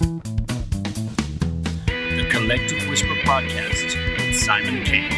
The Collective Whisper Podcast with Simon King.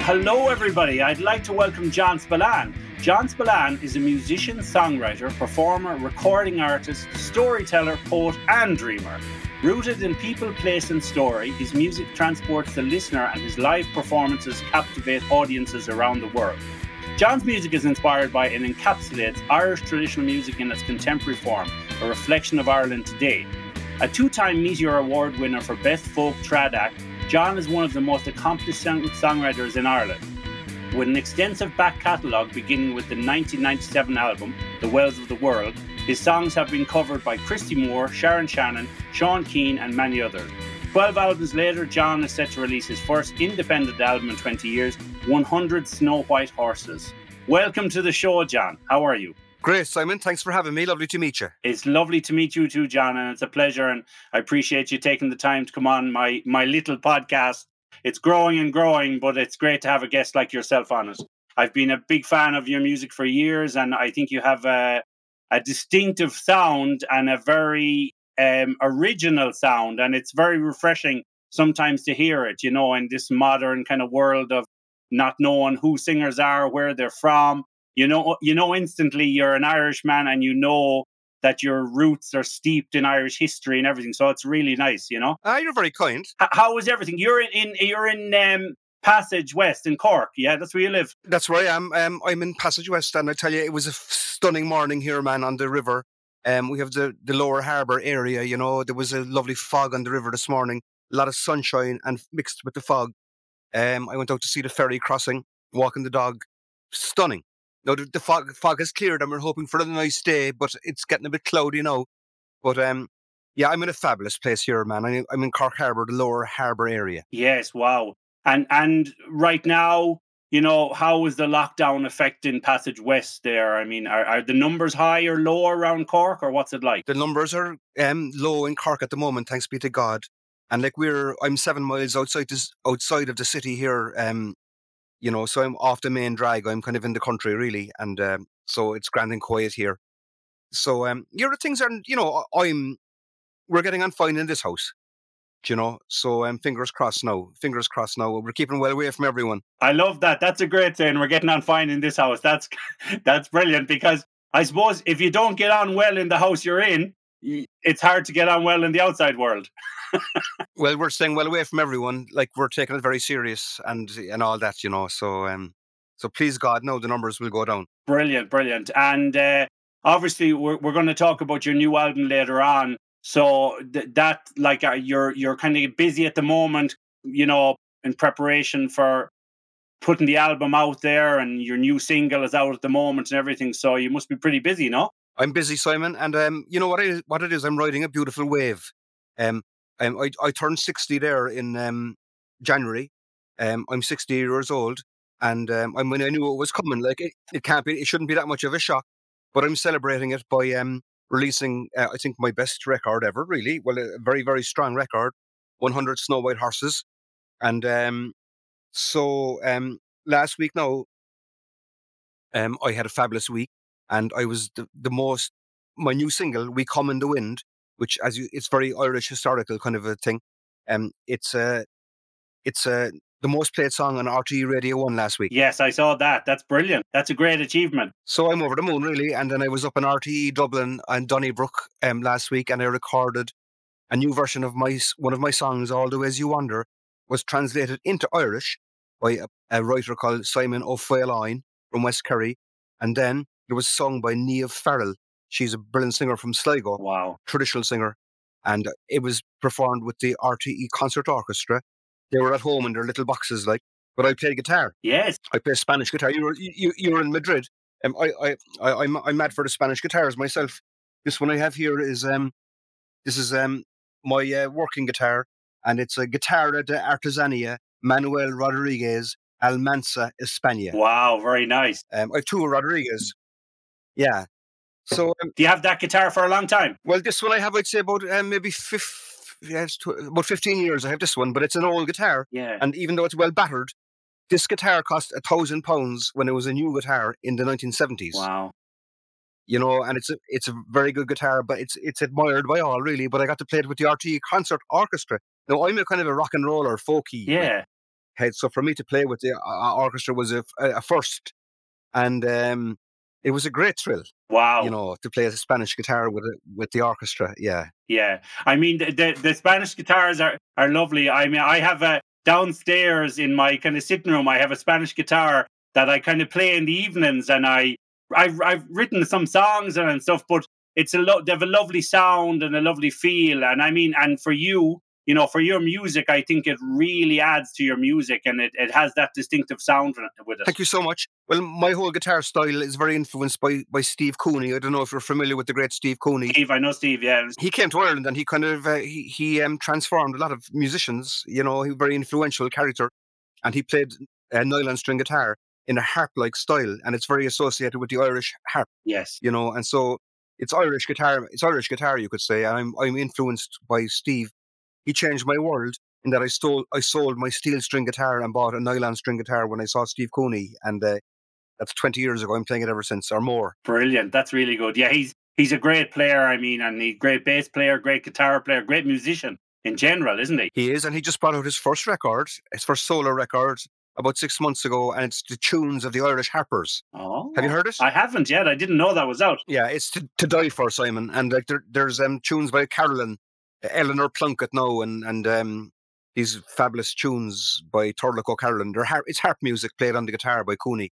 Hello, everybody. I'd like to welcome John Spillane. John Spillane is a musician, songwriter, performer, recording artist, storyteller, poet, and dreamer. Rooted in people, place, and story, his music transports the listener and his live performances captivate audiences around the world. John's music is inspired by and encapsulates Irish traditional music in its contemporary form, a reflection of Ireland today. A two time Meteor Award winner for Best Folk Trad Act, John is one of the most accomplished songwriters in Ireland. With an extensive back catalogue beginning with the 1997 album, The Wells of the World, his songs have been covered by Christy Moore, Sharon Shannon, Sean Keane, and many others. 12 albums later, John is set to release his first independent album in 20 years 100 Snow White Horses. Welcome to the show, John. How are you? Great, Simon. Thanks for having me. Lovely to meet you. It's lovely to meet you too, John, and it's a pleasure. And I appreciate you taking the time to come on my my little podcast. It's growing and growing, but it's great to have a guest like yourself on it. I've been a big fan of your music for years, and I think you have a, a distinctive sound and a very um, original sound, and it's very refreshing sometimes to hear it. You know, in this modern kind of world of not knowing who singers are, where they're from. You know, you know instantly you're an Irishman, and you know that your roots are steeped in Irish history and everything. So it's really nice, you know. Ah, you're very kind. H- how is everything? You're in, in you're in um, Passage West in Cork. Yeah, that's where you live. That's where I am. Um, I'm in Passage West, and I tell you, it was a f- stunning morning here, man, on the river. Um, we have the, the lower harbour area, you know, there was a lovely fog on the river this morning, a lot of sunshine and mixed with the fog. Um, I went out to see the ferry crossing, walking the dog. Stunning. Now, the, the fog, fog has cleared and we're hoping for a nice day, but it's getting a bit cloudy now. But um, yeah, I'm in a fabulous place here, man. I, I'm in Cork Harbour, the lower harbour area. Yes, wow. And and right now, you know, how is the lockdown affecting Passage West there? I mean, are, are the numbers high or low around Cork, or what's it like? The numbers are um, low in Cork at the moment, thanks be to God. And like we're, I'm seven miles outside this, outside of the city here. Um, you know, so I'm off the main drag. I'm kind of in the country really, and um, so it's grand and quiet here. So um, you know, things are, you know, I'm, we're getting on fine in this house. You know, so um, fingers crossed now. Fingers crossed now. We're keeping well away from everyone. I love that. That's a great saying. We're getting on fine in this house. That's that's brilliant because I suppose if you don't get on well in the house you're in, it's hard to get on well in the outside world. Well, we're staying well away from everyone. Like we're taking it very serious and and all that, you know. So um, so please God, no, the numbers will go down. Brilliant, brilliant. And uh, obviously, we're we're going to talk about your new album later on. So th- that, like, uh, you're you're kind of busy at the moment, you know, in preparation for putting the album out there, and your new single is out at the moment and everything. So you must be pretty busy, no? I'm busy, Simon, and um, you know what it is, what it is. I'm riding a beautiful wave. Um, um I I turned sixty there in um January. Um, I'm sixty years old, and um, I when I knew it was coming, like it, it can't be, it shouldn't be that much of a shock. But I'm celebrating it by um releasing, uh, I think, my best record ever. Really, well, a very very strong record, 100 Snow White Horses, and um, so um last week now, um, I had a fabulous week, and I was the, the most my new single, "We Come in the Wind," which as you, it's very Irish historical kind of a thing. Um, it's uh, it's uh, the most played song on RTE Radio One last week. Yes, I saw that. That's brilliant. That's a great achievement. So I'm over the moon really, and then I was up in RTE Dublin and Donnybrook um, last week, and I recorded a new version of my one of my songs, "All the Ways You Wander," was translated into Irish by a, a writer called Simon O'Faolain from West Kerry, and then it was sung by Niamh Farrell. She's a brilliant singer from Sligo, Wow. traditional singer, and it was performed with the RTE Concert Orchestra. They were at home in their little boxes, like. But I played guitar. Yes. I play Spanish guitar. You were you, you were in Madrid. Um, I I I I'm I'm mad for the Spanish guitars myself. This one I have here is um this is um my uh, working guitar, and it's a Guitarra de Artesania Manuel Rodriguez Almanza España. Wow. Very nice. Um, I have two Rodriguez. Yeah. So, um, Do you have that guitar for a long time? well, this one I have, I'd say about um, maybe fif- yeah, it's tw- about 15 years I have this one, but it's an old guitar. Yeah. And even though it's well battered, this guitar cost a thousand pounds when it was a new guitar in the 1970s. Wow. You know, and it's a it's a very good guitar, but it's it's admired by all really. But I got to play it with the RTE Concert Orchestra. Now I'm a kind of a rock and roller folky Yeah. head, so for me to play with the uh, orchestra was a, a first, and um, it was a great thrill. Wow. You know, to play a Spanish guitar with it with the orchestra. Yeah, Yeah, I mean the, the the Spanish guitars are are lovely. I mean, I have a downstairs in my kind of sitting room. I have a Spanish guitar that I kind of play in the evenings, and I I've I've written some songs and, and stuff. But it's a lot. They have a lovely sound and a lovely feel. And I mean, and for you, you know, for your music, I think it really adds to your music, and it, it has that distinctive sound with it. thank you so much. Well, my whole guitar style is very influenced by by Steve Cooney. I don't know if you're familiar with the great Steve Cooney. Steve, I know Steve. Yeah, he came to Ireland and he kind of uh, he he um, transformed a lot of musicians. You know, he very influential character, and he played a nylon string guitar in a harp-like style, and it's very associated with the Irish harp. yes, You know, and so it's Irish guitar. It's Irish guitar, you could say. I'm I'm influenced by Steve. He changed my world in that I stole I sold my steel string guitar and bought a nylon string guitar when I saw Steve Cooney, and uh, that's 20 years ago. I'm playing it ever since, or more. brilliant. That's really good. Yeah, he's he's a great player. I mean, and he's a great bass player, great guitar player, great musician in general, isn't he? He is, and he just brought out his first record, his first solo record, about six months ago, and it's the tunes of the Irish Harpers. Oh, Have you heard it? I haven't yet. I didn't know that was out. Yeah, it's to, to die for Simon, and like there, there's um tunes by Carolan, Eleanor Plunkett now, and and um these fabulous tunes by Turlough O'Carolan. They're har- it's harp music played on the guitar by Cooney.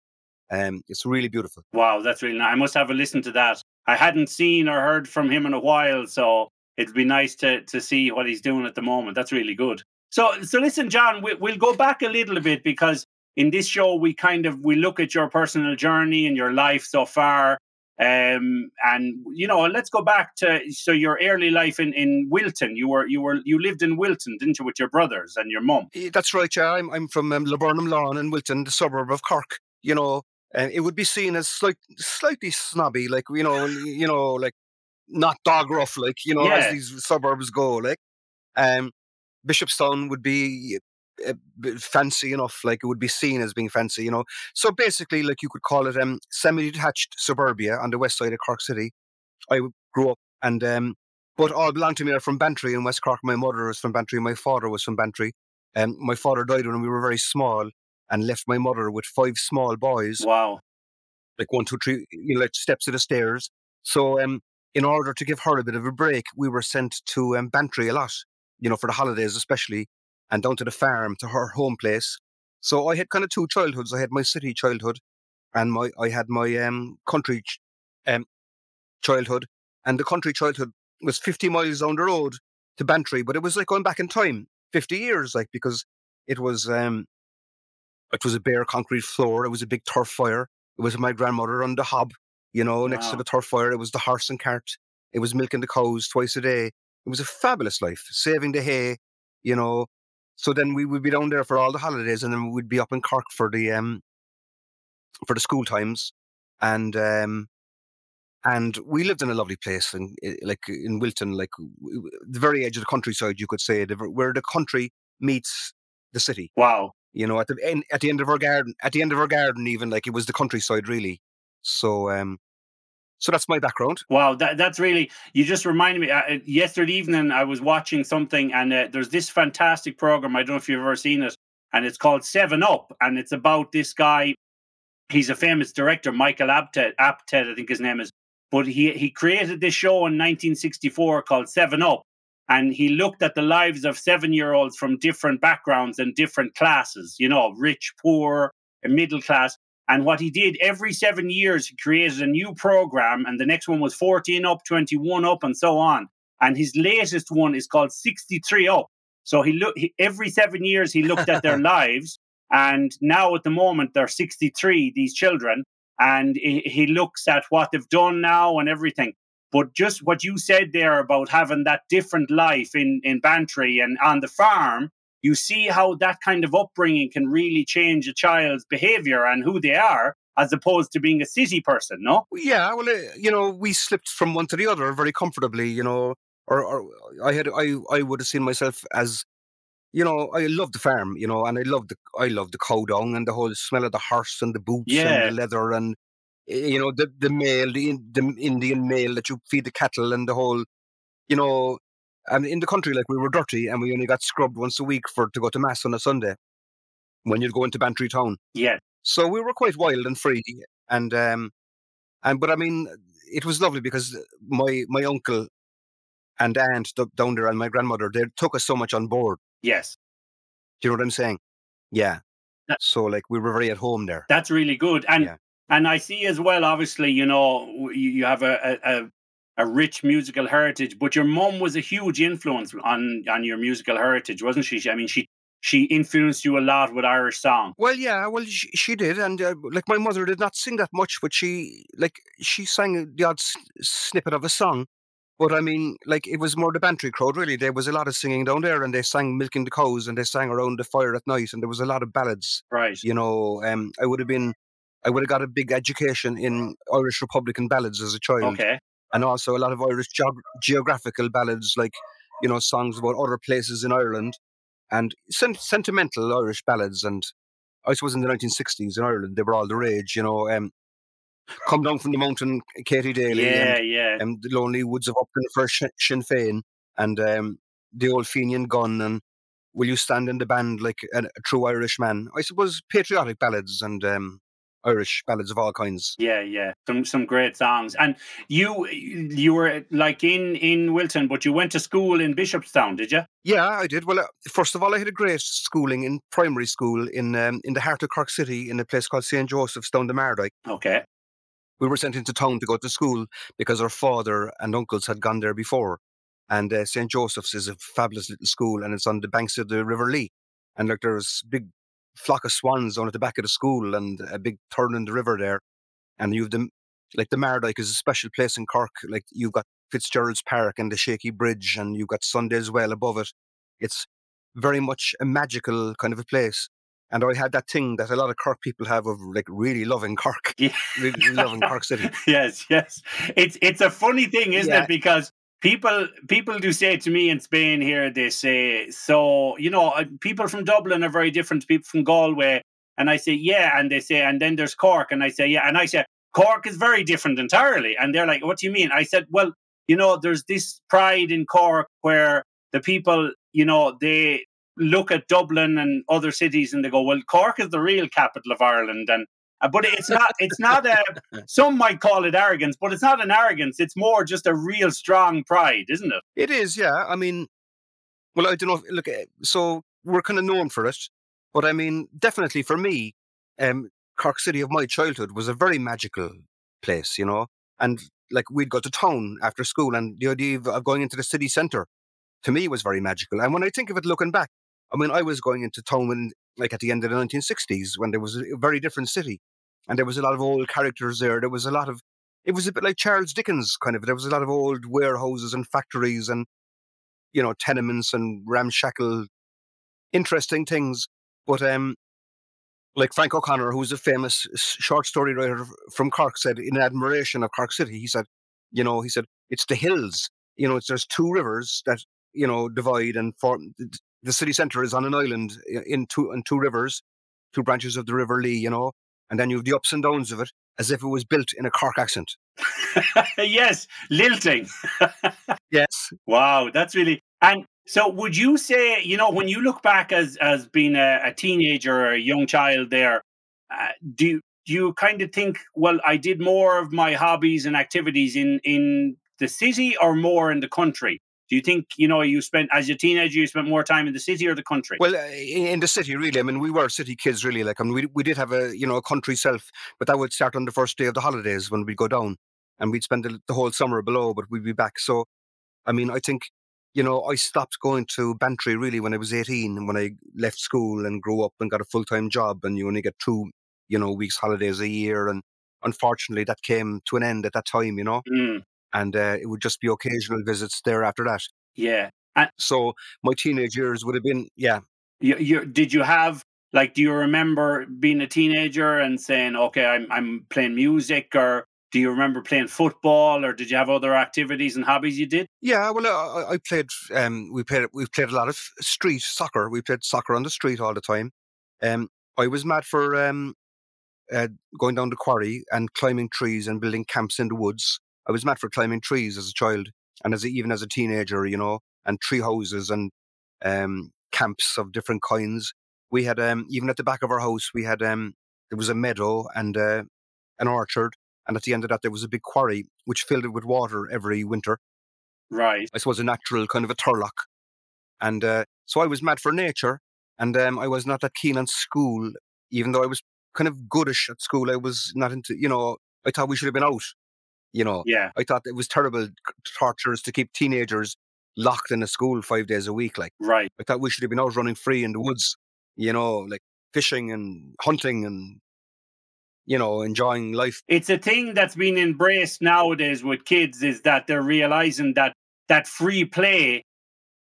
Um, it's really beautiful. Wow, that's really nice. I must have a listen to that. I hadn't seen or heard from him in a while, so it'd be nice to to see what he's doing at the moment. That's really good. So so listen, John, we, we'll go back a little bit because in this show we kind of we look at your personal journey and your life so far. Um, and you know, let's go back to so your early life in, in Wilton. You were you were you lived in Wilton, didn't you, with your brothers and your mum? That's right, yeah. I'm I'm from um, Laburnum Lawn in Wilton, the suburb of Cork. You know, and it would be seen as slight, slightly snobby, like you know, you know, like not dog rough, like you know, Yeah. as these suburbs go. Like, um, Bishopstown would be fancy enough, like it would be seen as being fancy, you know. So basically, like you could call it um semi-detached suburbia on the west side of Cork City. I grew up, and um, but all belonged to me are from Bantry in West Cork. My mother was from Bantry, my father was from Bantry. Um, my father died when we were very small and left my mother with five small boys, Wow. like one, two, three, you know, like steps of the stairs. So, um, in order to give her a bit of a break, we were sent to um, Bantry a lot, you know, for the holidays especially, and down to the farm to her home place. So I had kind of two childhoods. I had my city childhood, and my I had my um, country ch- um, childhood. And the country childhood was 50 miles down the road to Bantry, but it was like going back in time, 50 years, like because it was um, it was a bare concrete floor. It was a big turf fire. It was my grandmother on the hob, you know, next to the turf fire. It was the horse and cart. It was milking the cows twice a day. It was a fabulous life, saving the hay, you know. So then we would be down there for all the holidays, and then we'd be up in Cork for the um for the school times, and um and we lived in a lovely place, in, i- like in Wilton, like the very edge of the countryside, you could say, where the country meets the city Wow. you know, at the end at the end of our garden, at the end of our garden, even like it was the countryside, really. So, um, so that's my background. Wow, that, that's really, you just reminded me. Uh, yesterday evening, I was watching something, and uh, there's this fantastic program. I don't know if you've ever seen it, and it's called Seven Up, and it's about this guy. He's a famous director, Michael Apted, Apted, I think his name is. But he, he created this show in 1964 called Seven Up, and he looked at the lives of seven year olds from different backgrounds and different classes, you know, rich, poor, middle class. And what he did every seven years, he created a new program, and the next one was 14 up, 21 up, and so on. And his latest one is called 63 up. So he looked every seven years he looked at their lives, and now at the moment they're 63, these children, and he, he looks at what they've done now and everything. But just what you said there about having that different life in in Bantry and on the farm, you see how that kind of upbringing can really change a child's behavior and who they are as opposed to being a city person, no? Yeah, well, uh, you know, we slipped from one to the other very comfortably, you know. Or, or I had, I, I would have seen myself as, you know, I love the farm, you know, and I love the, I love the cow dung and the whole smell of the horse and the boots Yeah. and the leather and, eh, you know, the the mail, the, the Indian meal that you feed the cattle and the whole, you know, and in the country like we were dirty and we only got scrubbed once a week for to go to mass on a Sunday when you'd go into Bantry town. Yes. So we were quite wild and free, and um, and but I mean, it was lovely because my my uncle and aunt down there and my grandmother they took us so much on board. Yes. Do you know what I'm saying? Yeah. That- So like we were very at home there. That's really good. And Yeah. and I see as well, obviously, you know, you, you have a, a, a a rich musical heritage, but your mum was a huge influence on on your musical heritage, wasn't she? I mean, she she influenced you a lot with Irish song. Well, yeah, well she, she did, and uh, like my mother did not sing that much, but she like she sang the odd s- snippet of a song. But I mean, like it was more the Bantry crowd, really. There was a lot of singing down there, and they sang "Milking the Cows" and they sang around the fire at night, and there was a lot of ballads. Right. you know, um, I would have been, I would have got a big education in Irish Republican ballads as a child, Okay. And also a lot of Irish geog- geographical ballads, like you know, songs about other places in Ireland, and sen- sentimental Irish ballads. And I suppose in the 1960s in Ireland, they were all the rage. You know, um, "Come Down from the Mountain," Katie Daly, Yeah, and yeah. um, "The Lonely Woods of Upton" for Sinn, Sinn Féin, and um, "The Old Fenian Gun," and "Will You Stand in the Band Like a, a True Irish Man?" I suppose patriotic ballads and um, Irish ballads of all kinds. Yeah, yeah, some some great songs. And you you were like in in Wilton, but you went to school in Bishopstown, did you? Yeah, I did. Well, uh, first of all, I had a great schooling in primary school in um, in the heart of Cork City in a place called St Joseph's down the Mardyke. Okay. We were sent into town to go to school because our father and uncles had gone there before. And uh, St Joseph's is a fabulous little school, and it's on the banks of the River Lee. And like there's big flock of swans down at the back of the school, and a big turn in the river there. And you've the like the Mardyke is a special place in Cork. Like you've got Fitzgerald's Park and the Shaky Bridge, and you've got Sunday's Well above it. It's very much a magical kind of a place. And I had that thing that a lot of Cork people have of like really loving Cork, Yeah. really, really loving Cork City. yes, yes. It's it's a funny thing, isn't Yeah. it? Because people people do say to me in Spain here, they say, so you know, uh, people from Dublin are very different to people from Galway, and I say, yeah, and they say, and then there's Cork, and I say, yeah, and I say, Cork is very different entirely, and they're like, what do you mean? I said, well, you know, there's this pride in Cork where the people, you know, they look at Dublin and other cities and they go, well, Cork is the real capital of Ireland, and but it's not. It's not a. Some might call it arrogance, but it's not an arrogance. It's more just a real strong pride, isn't it? It is, yeah. I mean, well, I don't know. If, look, eh, so we're kind of known for it, but I mean, definitely for me, um, Cork City of my childhood was a very magical place, you know. And like we'd go to town after school, and the idea of, of going into the city centre to me was very magical. And when I think of it, looking back, I mean, I was going into town when, like at the end of the 1960s, when there was a very different city, and there was a lot of old characters there. There was a lot of it was a bit like Charles Dickens kind of. There was a lot of old warehouses and factories and you know tenements and ramshackle, interesting things. But um, like Frank O'Connor, who's a famous short story writer from Cork, said in admiration of Cork City, he said, you know, he said it's the hills. You know, it's there's two rivers that you know divide and form. The city centre is on an island in two in two rivers, two branches of the River Lee. You know, and then you have the ups and downs of it, as if it was built in a Cork accent. yes, lilting. Yes. Wow, that's really. And so, would you say, you know, when you look back as as being a, a teenager or a young child, there, uh, do do you kind of think, well, I did more of my hobbies and activities in in the city or more in the country? Do you think, you know, you spent as a teenager, you spent more time in the city or the country? Well, uh, in, in the city, really. I mean, we were city kids, really. Like, I mean, we we did have a you know a country self, but that would start on the first day of the holidays when we'd go down, and we'd spend the, the whole summer below, but we'd be back. So, I mean, I think, you know, I stopped going to Bantry really when I was eighteen, when I left school and grew up and got a full time job, and you only get two, you know, weeks holidays a year, and unfortunately, that came to an end at that time, you know, Mm, and uh, it would just be occasional visits there after that. yeah. So my teenage years would have been, yeah, You, you, did you have Like, do you remember being a teenager and saying, "Okay, I'm I'm playing music," or do you remember playing football, or did you have other activities and hobbies you did? Yeah, well, uh, I played. Um, we played. We played a lot of street soccer. We played soccer on the street all the time. Um, I was mad for um, uh, going down the quarry and climbing trees and building camps in the woods. I was mad for climbing trees as a child and as a, even as a teenager, you know, and tree houses and um, camps of different kinds. We had um, even at the back of our house, we had um, there was a meadow and uh, an orchard, and at the end of that, there was a big quarry which filled it with water every winter. Right. I suppose a natural kind of a turlough, and uh, so I was mad for nature, and um, I was not that keen on school, even though I was kind of goodish at school. I was not into, you know, I thought we should have been out. You know, Yeah. I thought it was terrible tortures to keep teenagers locked in a school five days a week. Like Right. I thought we should have been out running free in the woods. You know, like fishing and hunting and you know enjoying life. It's a thing that's been embraced nowadays with kids is that they're realizing that that free play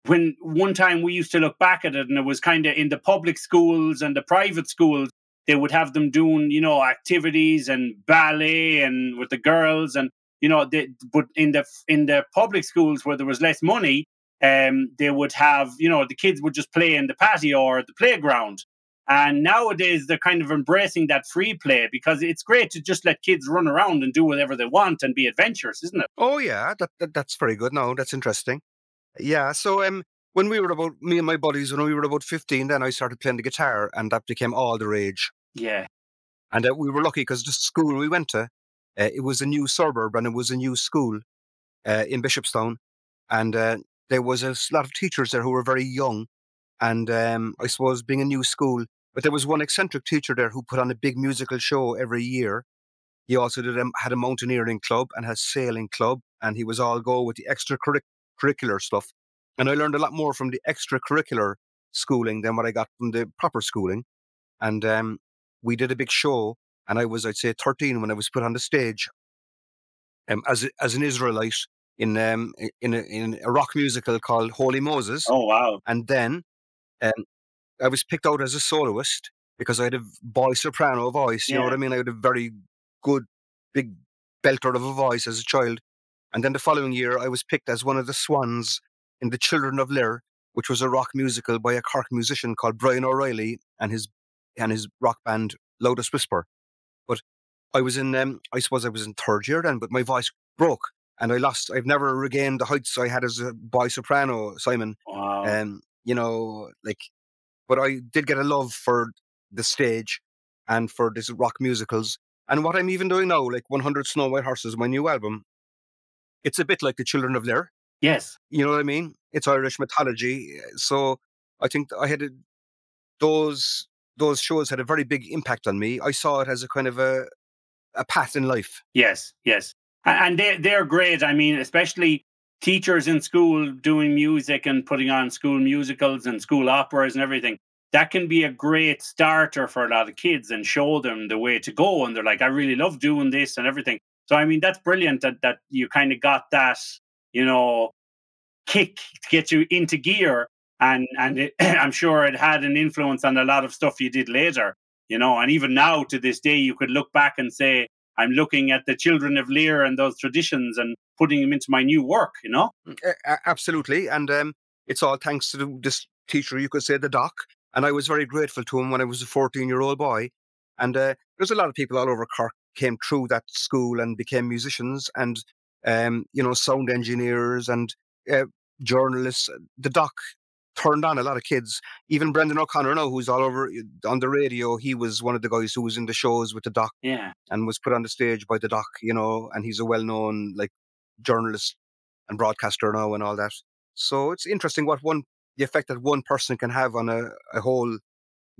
when one time we used to look back at it and it was kind of in the public schools and the private schools they would have them doing you know activities and ballet and with the girls and you know they, but in the in the public schools where there was less money um they would have you know the kids would just play in the patio or the playground and nowadays they're kind of embracing that free play because it's great to just let kids run around and do whatever they want and be adventurous isn't it Oh yeah, that, that that's very good. No, that's interesting. Yeah. So um, when we were about me and my buddies when we were about fifteen, then I started playing the guitar, and that became all the rage. Yeah And uh, we were lucky because the school we went to, uh, it was a new suburb and it was a new school uh, in Bishopstown, and uh, there was a lot of teachers there who were very young, and um, I suppose being a new school, but there was one eccentric teacher there who put on a big musical show every year. He also did a, had a mountaineering club and a sailing club, and he was all go with the extracurricular stuff. And I learned a lot more from the extracurricular schooling than what I got from the proper schooling. And um, we did a big show, and I was, I'd say, 13 when I was put on the stage um, as as an Israelite in um, in a, in a rock musical called Holy Moses. oh wow And then um, I was picked out as a soloist because I had a boy soprano voice. You know what I mean? I had a very good, big belter of a voice as a child. And then the following year, I was picked as one of the swans in The Children of Lir, which was a rock musical by a Cork musician called Brian O'Reilly and his and his rock band Loudest Whisper. But I was in, um, I suppose I was in third year then, but my voice broke and I lost. I've never regained the heights I had as a boy soprano, Simon. wow Um, you know, like, but I did get a love for the stage and for this rock musicals. And what I'm even doing now, like 100 Snow White Horses, my new album, it's a bit like the Children of Lir. yes You know what I mean? It's Irish mythology. So I think I had a, those those shows had a very big impact on me. I saw it as a kind of a a path in life. Yes, yes. And they they're great. I mean, especially teachers in school doing music and putting on school musicals and school operas and everything. That can be a great starter for a lot of kids and show them the way to go. And they're like, I really love doing this and everything. So I mean, that's brilliant that that you kind of got that, you know, kick to get you into gear. And and it, I'm sure it had an influence on a lot of stuff you did later. You know, and even now to this day, you could look back and say, I'm looking at the children of Lir and those traditions and putting them into my new work, you know? A- a- absolutely. And um, it's all thanks to this teacher, you could say, the doc. And I was very grateful to him when I was a 14 year old boy. And uh, there's a lot of people all over Cork came through that school and became musicians and, um, you know, sound engineers and uh, journalists. The doc turned on a lot of kids. Even Brendan O'Connor now, who's all over uh, on the radio, he was one of the guys who was in the shows with the doc Yeah. and was put on the stage by the doc, you know, and he's a well known like journalist and broadcaster now and all that. So it's interesting what one the effect that one person can have on a, a whole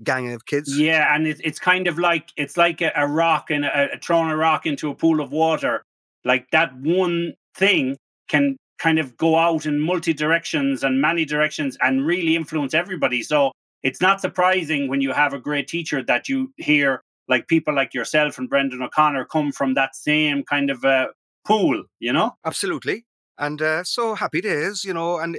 gang of kids. Yeah, and it, it's kind of like it's like a, a rock and a, a throwing a rock into a pool of water. Like that one thing can kind of go out in multi directions and many directions and really influence everybody. So it's not surprising when you have a great teacher that you hear like people like yourself and Brendan O'Connor come from that same kind of uh, pool, you know? Absolutely. And uh, so happy days, you know, and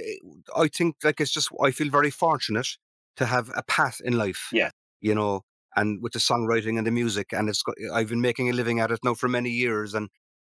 I think like it's just I feel very fortunate to have a path in life. Yeah. you know, and with the songwriting and the music, and it's I've been making a living at it now for many years, and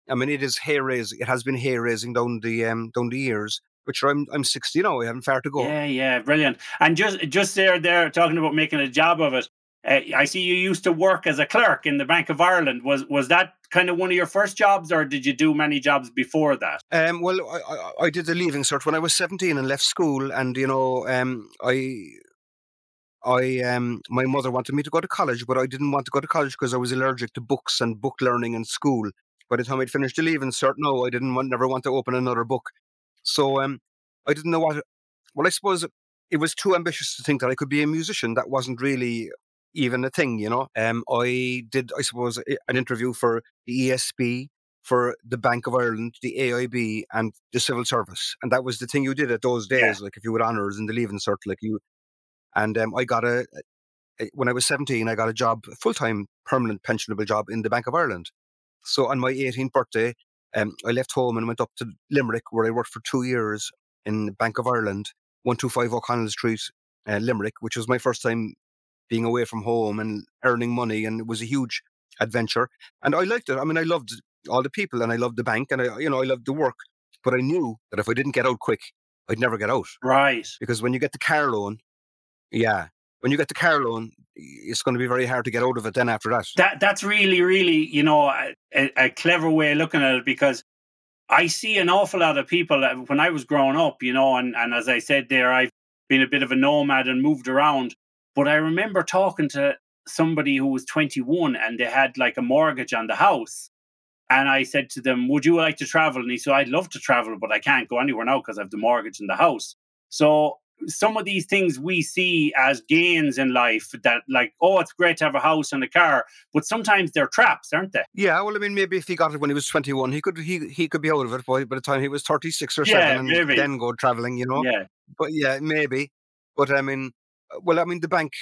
I mean it is hair raising. It has been hair raising down the um down the years. Which I'm I'm 60 now. I haven't far to go. Yeah, yeah, brilliant. And just just there, there talking about making a job of it. Uh, I see you used to work as a clerk in the Bank of Ireland. Was was that kind of one of your first jobs, or did you do many jobs before that? Um, well, I, I, I did the leaving cert when I was 17 and left school, and you know, um, I I um my mother wanted me to go to college, but I didn't want to go to college because I was allergic to books and book learning in school. By the time I'd finished the leaving cert, no, I didn't want never want to open another book. So um I didn't know what well I suppose it was too ambitious to think that I could be a musician. That wasn't really even a thing, you know. Um I did I suppose an interview for the ESB, for the Bank of Ireland, the AIB, and the civil service. And that was the thing you did at those days. Yeah. Like if you had honours in the leaving cert, like you and um, I got a, when I was 17, I got a job, full time permanent pensionable job in the Bank of Ireland. So on my 18th birthday, um, I left home and went up to Limerick, where I worked for two years in the Bank of Ireland, 125 O'Connell Street, uh, Limerick, which was my first time being away from home and earning money. And it was a huge adventure. And I liked it. I mean, I loved all the people and I loved the bank and I, you know, I loved the work. But I knew that if I didn't get out quick, I'd never get out. Right. Because when you get the car loan, yeah. When you get the car loan, it's going to be very hard to get out of it then after that. That that's really, really, you know, a, a clever way of looking at it because I see an awful lot of people when I was growing up, you know, and, and as I said there, I've been a bit of a nomad and moved around. But I remember talking to somebody who was 21 and they had like a mortgage on the house. And I said to them, Would you like to travel? And he said, I'd love to travel, but I can't go anywhere now because I have the mortgage in the house. So some of these things we see as gains in life that like oh it's great to have a house and a car but sometimes they're traps aren't they? Yeah well i mean maybe if he got it when he was 21 he could he he could be out of it by, by the time he was 36 or Yeah, 7 and maybe. then go traveling you know? Yeah. But yeah maybe. But i mean uh, well i mean the bank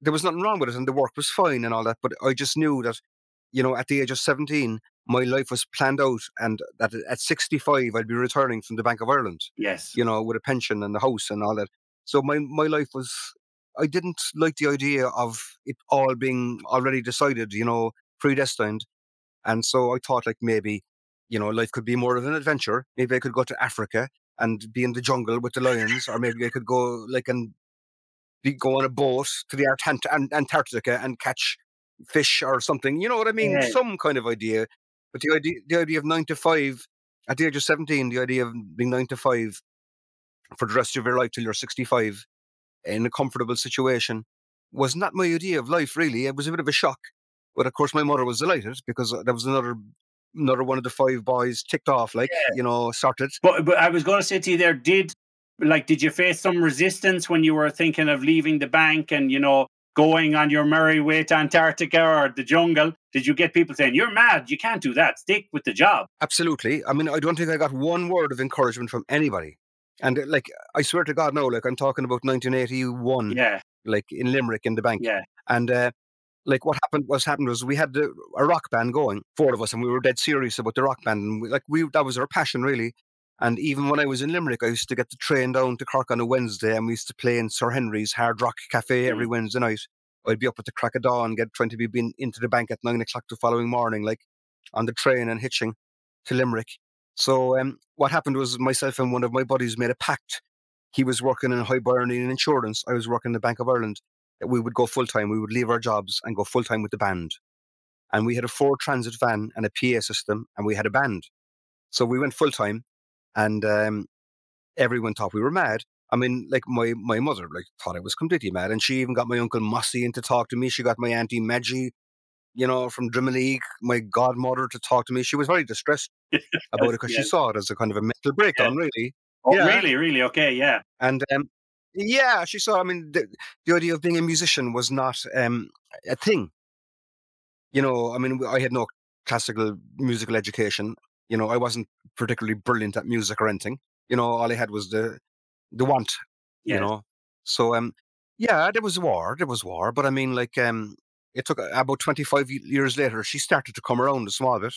there was nothing wrong with it and the work was fine and all that but i just knew that you know at the age of 17 my life was planned out and that at 65 i'd be returning from the bank of ireland yes you know, with a pension and the house and all that. So my my life was I didn't like the idea of it all being already decided, you know, predestined. And so I thought like maybe, you know, life could be more of an adventure. Maybe I could go to Africa and be in the jungle with the lions, or maybe I could go like and be, go on a boat to the Ant- Ant- Antarctica and catch fish or something. You know what I mean? Yeah. Some kind of idea. But the idea the idea of nine to five at the age of seventeen, the idea of being nine to five for the rest of your life till you're 65 in a comfortable situation was not my idea of life really. It was a bit of a shock. But of course my mother was delighted because uh, that was another another one of the five boys ticked off like you know sorted but but i was going to say to you there did like did you face some resistance when you were thinking of leaving the bank and you know going on your merry way to antarctica or the jungle did you get people saying you're mad you can't do that stick with the job absolutely. I mean i don't think i got one word of encouragement from anybody. And uh, like i swear to god no like i'm talking about 1981 yeah. like in limerick in the bank. Yeah. And uh, like what happened what's happened was we had the, a rock band going four of us and we were dead serious about the rock band. And we, like we that was our passion really. And even when i was in limerick i used to get the train down to cork on a wednesday and we used to play in sir henry's hard rock cafe every wednesday night i'd be up at the crack of dawn get trying to be been into the bank at nine o'clock the following morning like on the train and hitching to limerick so um, what happened was myself and one of my buddies made a pact he was working in Hibernian in insurance. I was working in the Bank of Ireland. We would go full time. We would leave our jobs and go full time with the band. And we had a Ford Transit van and a PA system, and we had a band. So we went full time, and um, everyone thought we were mad. I mean, like my my mother, like thought I was completely mad, and she even got my uncle Mossy in to talk to me. She got my auntie Maggie, you know, from Drimoleague, my godmother, to talk to me. She was very distressed about it because she saw it as a kind of a mental breakdown, really. oh, Yeah. really really okay yeah And um, yeah, she saw. I mean, the, the idea of being a musician was not um, a thing. You know, I mean, I had no classical musical education. You know, I wasn't particularly brilliant at music or anything. You know, all I had was the the want. You know, so um, yeah, there was war. There was war, but I mean, like um, it took about twenty five years later. She started to come around a small bit.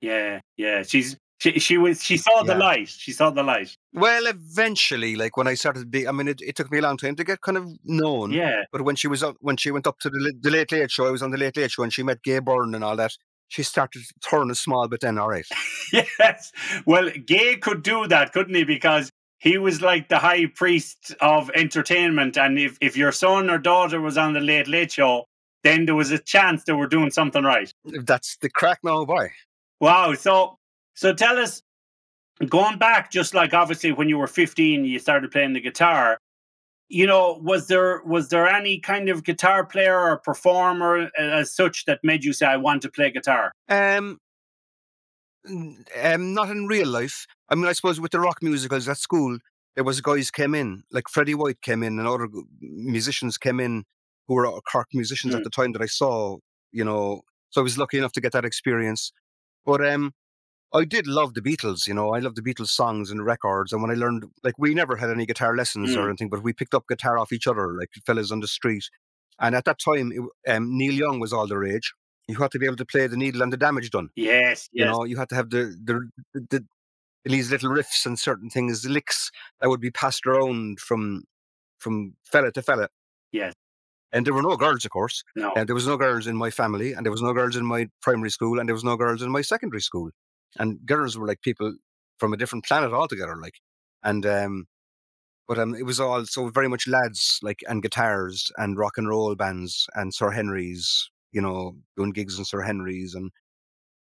Yeah, yeah. She's She, she was she saw the Yeah. light. She saw the light. Well, eventually, like when I started, be, I mean, it, it took me a long time to get kind of known. Yeah. But when she was up, when she went up to the, the Late Late Show, I was on the Late Late Show, and she met Gay Byrne and all that. She started to turn a small bit. Then, all right, Yes. Well, Gay could do that, couldn't he? Because he was like the high priest of entertainment. And if, if your son or daughter was on the Late Late Show, then there was a chance they were doing something right. that's the crack now, boy. Wow. So so tell us, going back, just like obviously when you were 15, you started playing the guitar. You know, was there was there any kind of guitar player or performer uh, as such that made you say, "I want to play guitar"? Um, um, not in real life. I mean, I suppose with the rock musicals at school, there was guys came in, like Freddie White came in, and other musicians came in who were Cork musicians Mm. at the time that I saw. You know, so I was lucky enough to get that experience. But um, I did love the Beatles. You know, I love the Beatles songs and records. And when I learned, like, we never had any guitar lessons or Mm. anything, but we picked up guitar off each other, like fellas on the street. And at that time, it, um, Neil Young was all the rage. You had to be able to play the needle and the damage done. Yes, yes. You know, you had to have the the, the, the these little riffs and certain things, licks that would be passed around from from fella to fella. Yes. And there were no girls, of course. no, And there was no girls in my family, and there was no girls in my primary school, and there was no girls in my secondary school. And girls were like people from a different planet altogether, like. And um, but um, it was all so very much lads, like, and guitars and rock and roll bands and Sir Henry's, you know, doing gigs in Sir Henry's, and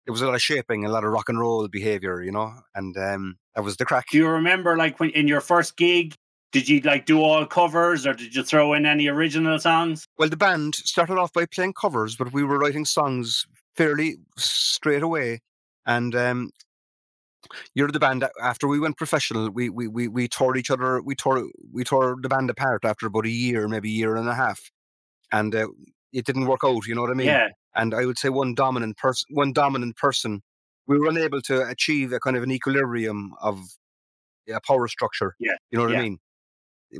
there was a lot of shaping, a lot of rock and roll behavior, you know, and um, that was the crack. Do you remember, like, when in your first gig, did you like do all covers or did you throw in any original songs? Well, the band started off by playing covers, but we were writing songs fairly straight away. And um, you're the band. After we went professional, we we we we tore each other. We tore we tore the band apart after about a year, maybe a year and a half, and uh, it didn't work out. You know what I mean? yeah, And I would say one dominant person, one dominant person, we were unable to achieve a kind of an equilibrium of a power structure. Yeah, You know what yeah. I mean?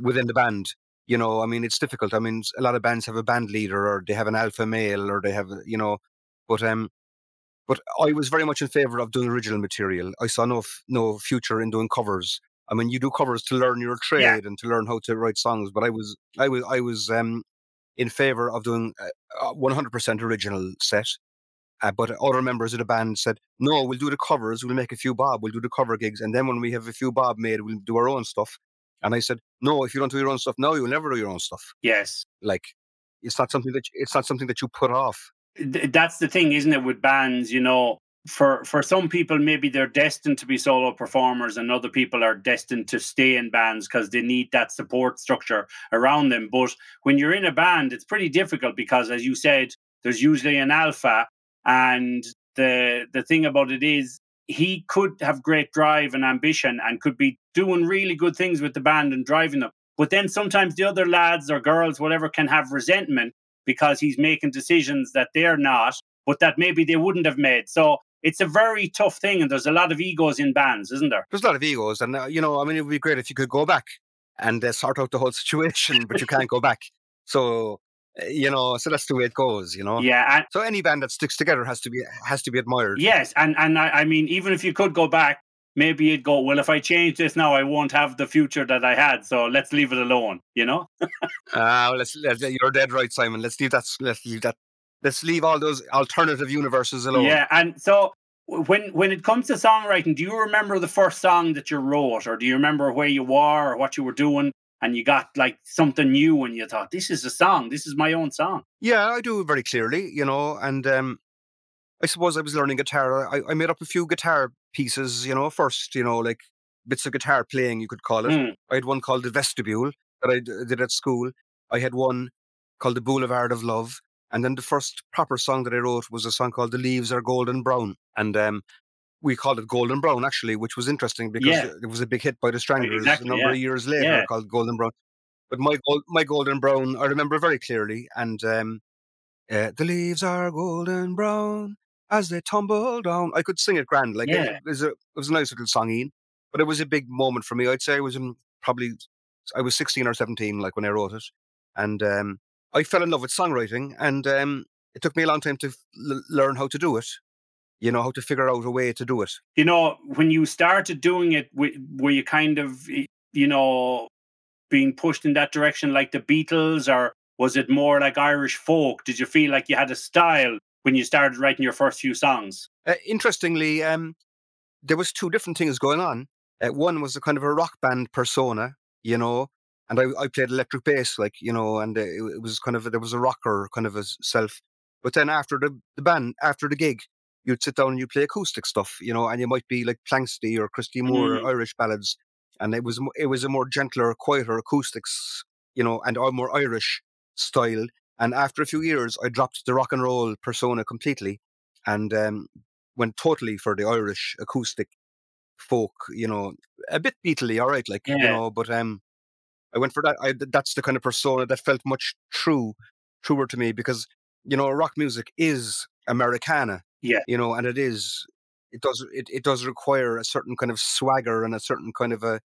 Within the band. You know, I mean, it's difficult. I mean, a lot of bands have a band leader or they have an alpha male or they have, you know, but, um, but I was very much in favor of doing original material. I saw no, f- no future in doing covers. I mean, you do covers to learn your trade Yeah. and to learn how to write songs, but I was, I was, I was, um, in favor of doing a a 100% original set. Uh, but other members of the band said, no, we'll do the covers, we'll make a few bob, we'll do the cover gigs, and then when we have a few bob made, we'll do our own stuff. And I said, no, if you don't do your own stuff now, you'll never do your own stuff. yes. Like, it's not something that you, it's not something that you put off. Th- That's the thing, isn't it, with bands? You know, for for some people, maybe they're destined to be solo performers, and other people are destined to stay in bands because they need that support structure around them. But when you're in a band, it's pretty difficult because, as you said, there's usually an alpha, and the the thing about it is he could have great drive and ambition and could be doing really good things with the band and driving them. But then sometimes the other lads or girls, whatever, can have resentment because he's making decisions that they're not, but that maybe they wouldn't have made. So it's a very tough thing, and there's a lot of egos in bands, isn't there? There's a lot of egos, and, uh, you know, I mean, it would be great if you could go back and uh, sort out the whole situation, but you can't go back. So, uh, you know, so that's the way it goes, you know? Yeah, and So any band that sticks together has to be has to be admired. yes, and and I, I mean, even if you could go back, maybe you'd go, well, if I change this now, I won't have the future that I had. So let's leave it alone. You know? Ah, well, let's, let's, you're dead right, Simon. Let's leave that. Let's leave that. Let's leave all those alternative universes alone. Yeah, and so when when it comes to songwriting, do you remember the first song that you wrote, or do you remember where you were or what you were doing, and you got like something new, and you thought, this is a song, this is my own song? Yeah, I do very clearly, you know, and um, I suppose I was learning guitar. I, I made up a few guitar pieces, you know, first, you know, like bits of guitar playing, you could call it. Mm, I had one called The Vestibule that I d- did at school. I had one called The Boulevard of Love. And then the first proper song that I wrote was a song called The Leaves Are Golden Brown. And um, we called it Golden Brown, actually, which was interesting because Yeah. it was a big hit by the Stranglers exactly, a number yeah. of years later Yeah. called Golden Brown. But my, my Golden Brown, I remember very clearly. And um, uh, the leaves are golden brown as they tumble down. I could sing it grand. Like Yeah. it, was a, it was a nice little songine, but it was a big moment for me. I'd say I was in probably, I was 16 or 17, like when I wrote it. And um, I fell in love with songwriting and um, it took me a long time to l- learn how to do it. you know, how to figure out a way to do it. You know, when you started doing it, were you kind of, you know, being pushed in that direction like the Beatles, or was it more like Irish folk? Did you feel like you had a style when you started writing your first few songs? Uh, interestingly, um, there was two different things going on. Uh, one was a kind of a rock band persona, you know, and I, I played electric bass, like you know, and it, it was kind of there was a rocker kind of a self. But then after the, the band, after the gig, you'd sit down and you play acoustic stuff, you know, and you might be like Planxty or Christy Moore mm. or Irish ballads, and it was it was a more gentler, quieter acoustics, you know, and a more Irish style. And after a few years, I dropped the rock and roll persona completely, and um, went totally for the Irish acoustic folk, you know, a bit Beatley, all right, like yeah. you know, but um, I went for that. I, that's the kind of persona that felt much true, truer to me because you know, rock music is Americana, yeah, you know, and it is. It does. It, it does require a certain kind of swagger and a certain kind of a.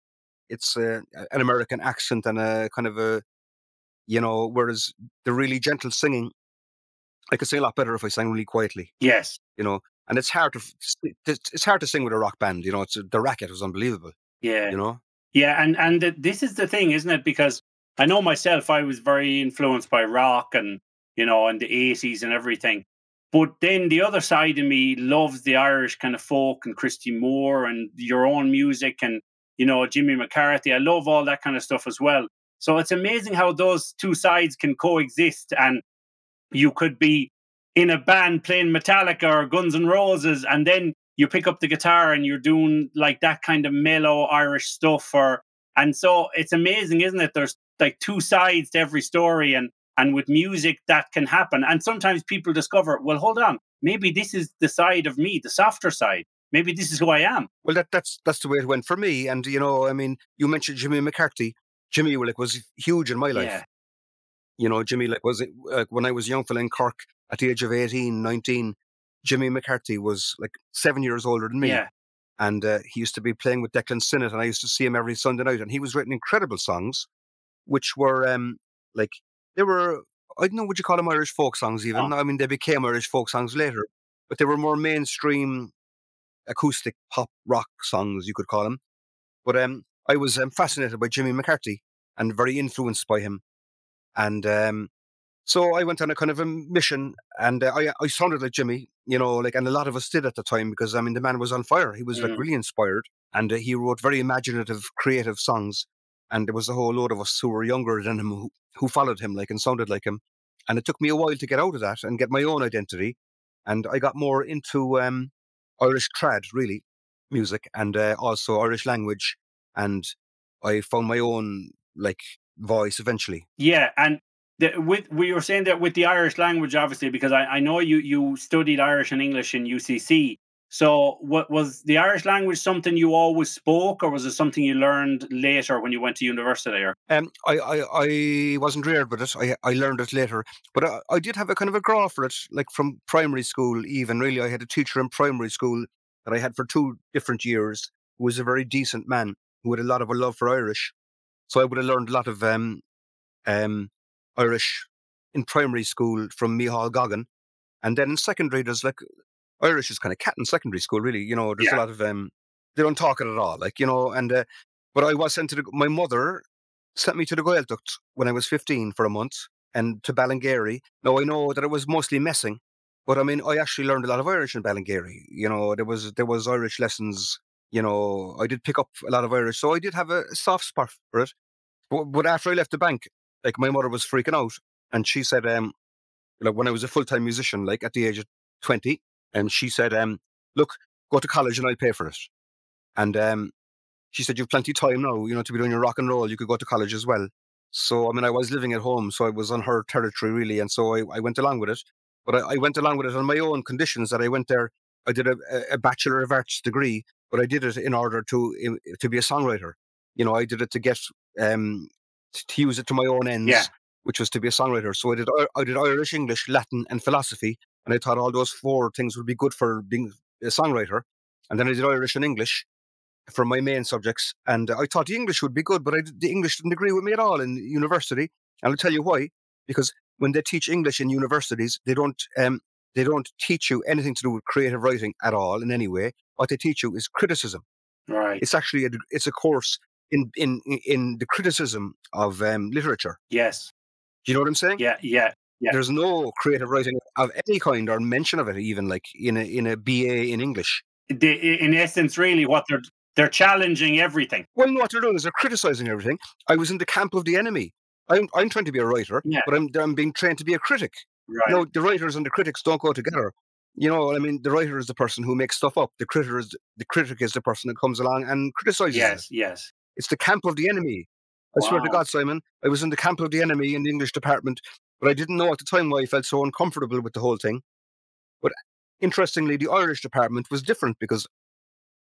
It's a, an American accent and a kind of a, you know. Whereas the really gentle singing, I could sing a lot better if I sang really quietly. Yes, you know, and it's hard to it's hard to sing with a rock band. You know, it's the racket was unbelievable. Yeah, you know. Yeah, and and this is the thing, isn't it? Because I know myself, I was very influenced by rock and you know, and the eighties and everything. But then the other side of me loves the Irish kind of folk and Christy Moore and your own music and you know Jimmy McCarthy. I love all that kind of stuff as well. So it's amazing how those two sides can coexist, and you could be in a band playing Metallica or Guns N' Roses, and then you pick up the guitar and you're doing like that kind of mellow Irish stuff. Or and so it's amazing, isn't it? There's like two sides to every story, and and with music that can happen. And sometimes people discover, well, hold on, maybe this is the side of me, the softer side. Maybe this is who I am. Well, that, that's that's the way it went for me. And you know, I mean, you mentioned Jimmy McCarthy. Jimmy like was huge in my life. Yeah. You know, Jimmy like was uh, when I was young fella in Cork at the age of 18, 19, Jimmy McCarthy was like seven years older than me. Yeah. And uh, he used to be playing with Declan Sinnott, and I used to see him every Sunday night. And he was writing incredible songs, which were um, like they were I don't know what you call them Irish folk songs. Even oh. I mean, they became Irish folk songs later, but they were more mainstream acoustic pop rock songs, you could call them. But um, I was um, fascinated by Jimmy McCarthy and very influenced by him, and um, so I went on a kind of a mission, and uh, I I sounded like Jimmy, you know, like, and a lot of us did at the time because I mean the man was on fire. He was mm. like really inspired, and uh, he wrote very imaginative, creative songs. And there was a whole load of us who were younger than him who, who followed him, like and sounded like him. And it took me a while to get out of that and get my own identity. And I got more into um, Irish trad, really, music, and uh, also Irish language. And I found my own like voice eventually. Yeah, and the, with we were saying that with the Irish language, obviously, because I, I know you you studied Irish and English in UCC. So, what was the Irish language something you always spoke, or was it something you learned later when you went to university? Or um, I, I, I wasn't reared with it. I, I learned it later, but I, I did have a kind of a graw for it, like from primary school. Even really, I had a teacher in primary school that I had for two different years, who was a very decent man who had a lot of a love for Irish. So I would have learned a lot of um, um, Irish in primary school from Mihal Goggin. And then in secondary, there's like Irish is kind of cat in secondary school, really. You know, there's yeah. a lot of um, they don't talk it at all, like you know. And uh, but I was sent to the, my mother sent me to the Gaeltacht when I was 15 for a month and to Ballingeary. Now I know that it was mostly messing, but I mean I actually learned a lot of Irish in Ballingeary. You know, there was there was Irish lessons. You know, I did pick up a lot of Irish, so I did have a soft spot for it. But, but after I left the bank, like my mother was freaking out, and she said, um, like when I was a full time musician, like at the age of 20, and she said, um, "Look, go to college and I'll pay for it." And um, she said, "You've plenty of time now, you know, to be doing your rock and roll. You could go to college as well." So I mean, I was living at home, so I was on her territory really, and so I, I went along with it. But I, I, went along with it on my own conditions. That I went there. I did a, a bachelor of arts degree, but I did it in order to to be a songwriter. You know, I did it to get um, to use it to my own ends. Yeah which was to be a songwriter. So I did I did Irish, English, Latin, and philosophy, and I thought all those four things would be good for being a songwriter. And then I did Irish and English for my main subjects. And I thought the English would be good, but I, the English didn't agree with me at all in university. And I'll tell you why. Because when they teach English in universities, they don't um, they don't teach you anything to do with creative writing at all in any way. What they teach you is criticism. Right. It's actually a, it's a course in in in the criticism of um, literature. yes. Do you know what I'm saying? Yeah. Yeah. Yeah. There's no creative writing of any kind or mention of it, even like in a in a BA in English. The, in essence, really, what they're they're challenging everything. Well, no, what they're doing is they're criticizing everything. I was in the camp of the enemy. I'm I'm trying to be a writer, Yeah. but I'm I'm being trained to be a critic. Right. No, the writers and the critics don't go together. You know, I mean, the writer is the person who makes stuff up. The critic is the critic is the person that comes along and criticizes. it. Yes, yes. It's the camp of the enemy. I swear to God, Simon, I was in the camp of the enemy in the English department, but I didn't know at the time why I felt so uncomfortable with the whole thing. But interestingly, the Irish department was different because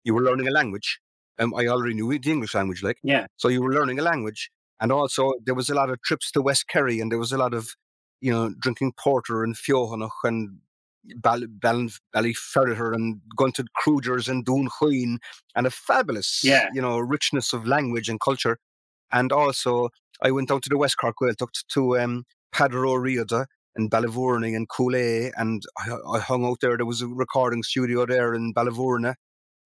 you were learning a language. Um, I already knew the English language, like Yeah. so you were learning a language, and also there was a lot of trips to West Kerry, and there was a lot of, you know, drinking porter and Fiohanach and Ball- Ball- Ballyferriter and going to and Dún Chaoin, and a fabulous, Yeah. you know, richness of language and culture. And also, I went down to the West Cork Gaeltacht to um, Peadar Ó Riada and Ballyvourney and Coolea, and I, I hung out there. There was a recording studio there in Ballyvourney,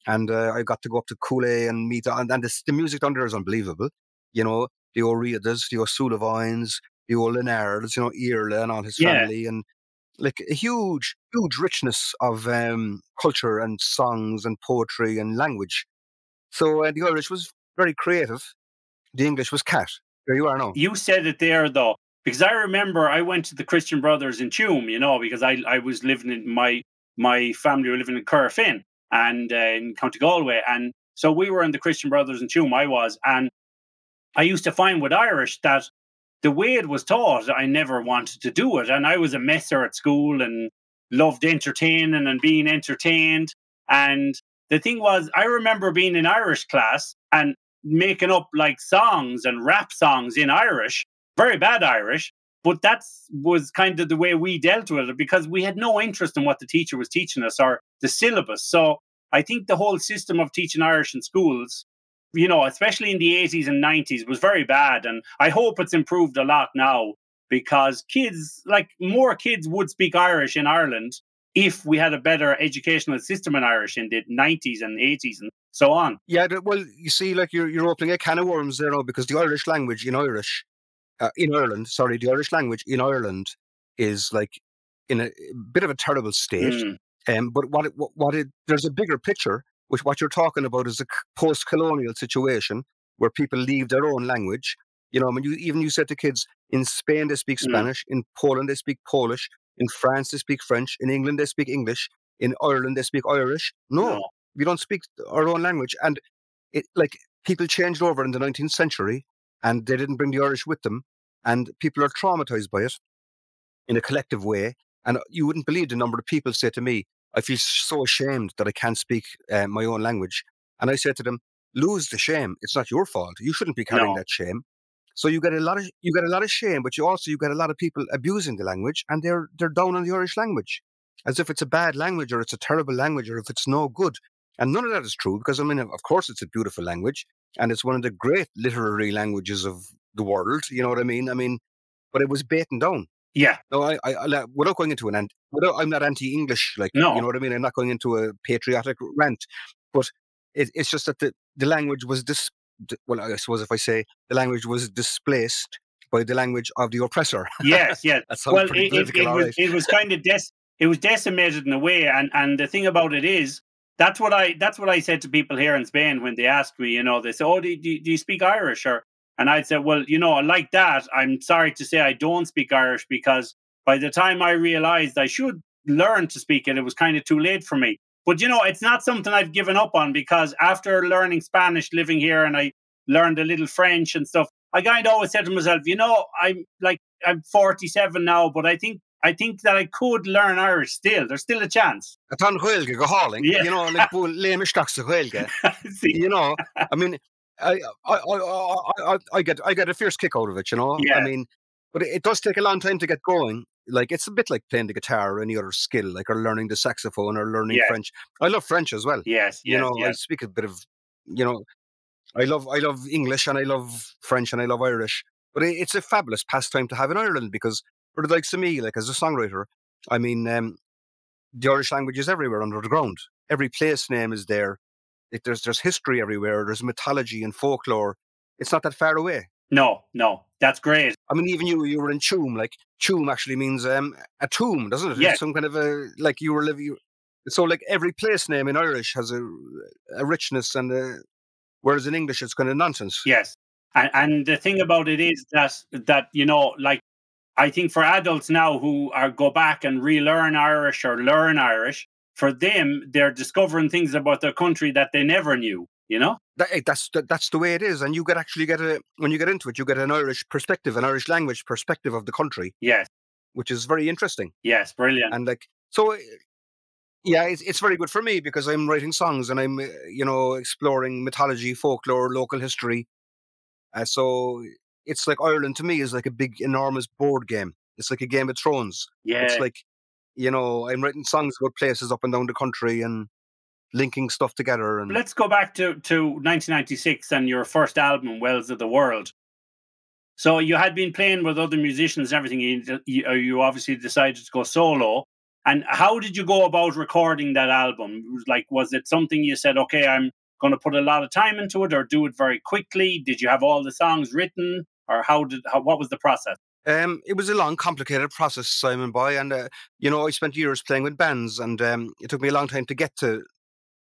and uh, I got to go up to Coolea and meet, and, and the, the music down there is unbelievable. You know, the O'Riadas, the O'Sullivans, the Ó Lionáirds, you know, Iarla and all his Yeah. family, and like a huge, huge richness of um, culture and songs and poetry and language. So uh, the Irish was very creative. The English was cat. There you are now. You said it there though, because I remember I went to the Christian Brothers in Tuam, you know, because I I was living in my my family were living in Corofin and uh, in County Galway, and so we were in the Christian Brothers in Tuam. I was, and I used to find with Irish that the way it was taught, I never wanted to do it, and I was a messer at school and loved entertaining and being entertained. And the thing was, I remember being in Irish class and making up like songs and rap songs in Irish, very bad Irish, but that was kind of the way we dealt with it because we had no interest in what the teacher was teaching us or the syllabus. So I think the whole system of teaching Irish in schools, you know, especially in the 80s and 90s, was very bad. And I hope it's improved a lot now because kids, like more kids, would speak Irish in Ireland if we had a better educational system in Irish in the 90s and 80s and so on. Yeah, well, you see, like you're you're opening a can of worms there now because the Irish language in Irish, uh, in Ireland, sorry, the Irish language in Ireland is like in a bit of a terrible state. Mm, Um, but what it, what, what it, there's a bigger picture, which what you're talking about is a post-colonial situation where people leave their own language. You know, I mean, you, even you said to kids in Spain they speak Mm. Spanish, in Poland they speak Polish, in France they speak French, in England they speak English, in Ireland they speak Irish. No, no. we don't speak our own language, and it like people changed over in the 19th century, and they didn't bring the Irish with them, and people are traumatized by it in a collective way. And you wouldn't believe the number of people say to me, I feel so ashamed that I can't speak uh, my own language. And I say to them, lose the shame. It's not your fault. You shouldn't be carrying No. that shame. So you get a lot of you get a lot of shame, but you also you get a lot of people abusing the language and they're they're down on the Irish language. As if it's a bad language or it's a terrible language or if it's no good. And none of that is true because I mean of course it's a beautiful language and it's one of the great literary languages of the world. You know what I mean? I mean, but it was beaten down. Yeah, No, I, I, I without going into an ant, without, I'm not anti-English, like No. you know what I mean. I'm not going into a patriotic rant, but it, it's just that the, the language was dis. Well, I suppose if I say the language was displaced by the language of the oppressor, yes, yes. well, it, it, it was right. it was kind of des- it was decimated in a way, and and the thing about it is that's what I that's what I said to people here in Spain when they asked me, you know, they say, "Oh, do, do, do you speak Irish?" Or and I'd say, "Well, you know, like that, I'm sorry to say I don't speak Irish because by the time I realized I should learn to speak it, it was kind of too late for me." But you know, it's not something I've given up on because after learning Spanish, living here, and I learned a little French and stuff, I kind of always said to myself, you know, I'm like I'm 47 now, but I think I think that I could learn Irish still. There's still a chance. A tan Gaeilge go you know, like bú léimisteach sa Gaeilge. You know, I mean, I, I, I, I, get, I get a fierce kick out of it, you know. Yeah. I mean, but it, it does take a long time to get going. Like it's a bit like playing the guitar or any other skill, like or learning the saxophone or learning. French. I love French as well. yes, you yes, know, I speak a bit of, you know, I love, I love English and I love French and I love Irish. But it, it's a fabulous pastime to have in Ireland because for the likes of me, like as a songwriter, I mean, um, the Irish language is everywhere under the ground. Every place name is there. It, there's there's history everywhere. There's mythology and folklore. It's not that far away. No, no, that's great. I mean, even you, you were in Tuam. Like Tuam actually means um, a tomb, doesn't it? Yeah. It's some kind of a like you were living. So like every place name in Irish has a, a richness and a, whereas in English it's kind of nonsense. Yes, and and the thing about it is that that you know, like I think for adults now who are go back and relearn Irish or learn Irish, for them they're discovering things about their country that they never knew. You know, That, eh, that's that, that's the way it is, and you get actually get a when you get into it, you get an Irish perspective, an Irish language perspective of the country, yes, which is very interesting. yes, brilliant. And like so, eh, yeah, it's it's very good for me because I'm writing songs and I'm uh, you know exploring mythology, folklore, local history. Uh, so it's like Ireland to me is like a big, enormous board game. It's like a Game of Thrones. yeah, It's like you know I'm writing songs about places up and down the country and linking stuff together. And Let's go back to, to 1996 and your first album, Wells of the World. So you had been playing with other musicians and everything. You, you, uh, obviously decided to go solo. And how did you go about recording that album? Like, was it something you said, okay, I'm going to put a lot of time into it, or do it very quickly? Did you have all the songs written, or how did how, what was the process? Um, it was a long, complicated process, Simon Boy, and uh, you know I spent years playing with bands, and um, it took me a long time to get to,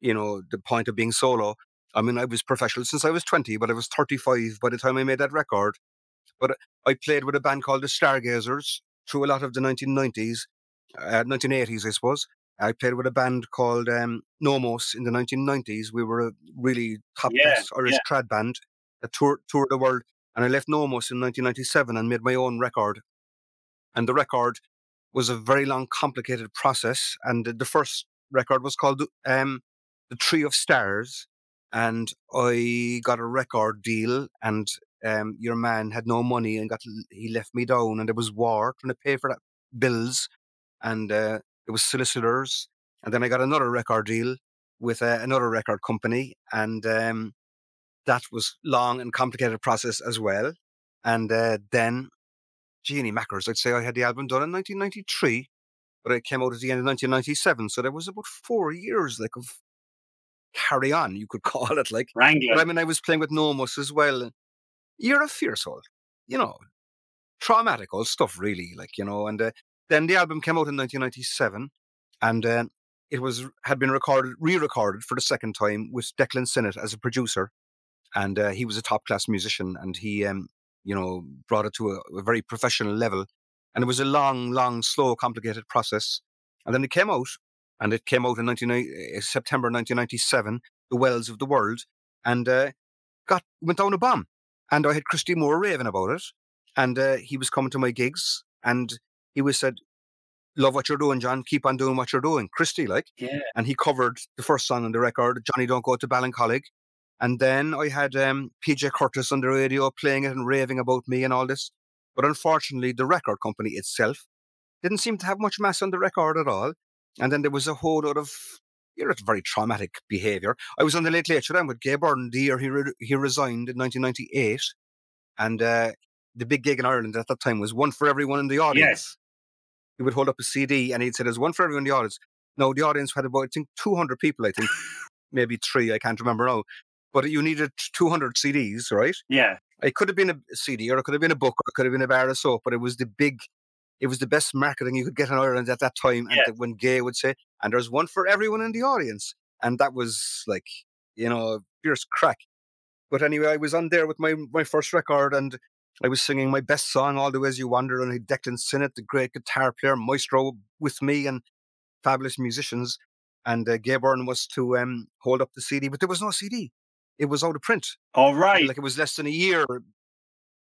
you know, the point of being solo. I mean, I was professional since I was twenty, but I was thirty-five by the time I made that record. But I played with a band called the Stargazers through a lot of the nineteen nineties, uh, nineteen eighties, I suppose. I played with a band called um, Nomos in the nineteen nineties. We were a really top Yeah, Irish yeah. trad band that toured the world and I left Nomos in 1997 and made my own record. And the record was a very long, complicated process. And the- first record was called um, The Tree of Stars. And I got a record deal, and um, your man had no money and got he left me down. And there was war trying to pay for that bills, and uh, there was solicitors. And then I got another record deal with uh, another record company, and um, that was long and complicated process as well. And uh, then, Genie Mackers, I'd say I had the album done in 1993, but it came out at the end of 1997. So there was about four years, like of carry on, you could call it. Like, Wrangler. but I mean, I was playing with Nomos as well. You're a fierce old, you know, traumatic old stuff, really. Like, you know, and uh, then the album came out in 1997, and uh, it was had been recorded, re-recorded for the second time with Declan Sinnott as a producer, and uh, he was a top class musician, and he, um, you know, brought it to a, a very professional level, and it was a long, long, slow, complicated process, and then it came out, and it came out in 19, uh, September 1997, The Wells of the World, and uh, got went down a bomb, and I had Christy Moore raving about it, and uh, he was coming to my gigs, and he was said, "Love what you're doing, John. Keep on doing what you're doing, Christy." Like, yeah. and he covered the first song on the record, Johnny Don't Go to Ballincollig. And then I had um, PJ Curtis on the radio playing it and raving about me and all this. But unfortunately, the record company itself didn't seem to have much mass on the record at all. And then there was a whole lot of you know, very traumatic behaviour. I was on the Late Late Show then with Gay Byrne the year he, re- he resigned in 1998. And uh, the big gig in Ireland at that time was one for everyone in the audience Yes. he would hold up a CD and he'd say, There's one for everyone in the audience. No, the audience had about, I think, 200 people, I think, maybe three, I can't remember now. But you needed 200 CDs, right? Yeah. It could have been a CD or it could have been a book or it could have been a bar of soap, but it was the big, it was the best marketing you could get in Ireland at that time. And Yeah. when Gay would say, and there's one for everyone in the audience. And that was like, you know, fierce crack. But anyway, I was on there with my, my first record and I was singing my best song, All the Ways You Wander, and I had Declan Sinnott, the great guitar player, maestro, with me and fabulous musicians. And uh, Gay Byrne was to um, hold up the CD, but there was no CD. It was out of print. All right. Like it was less than a year.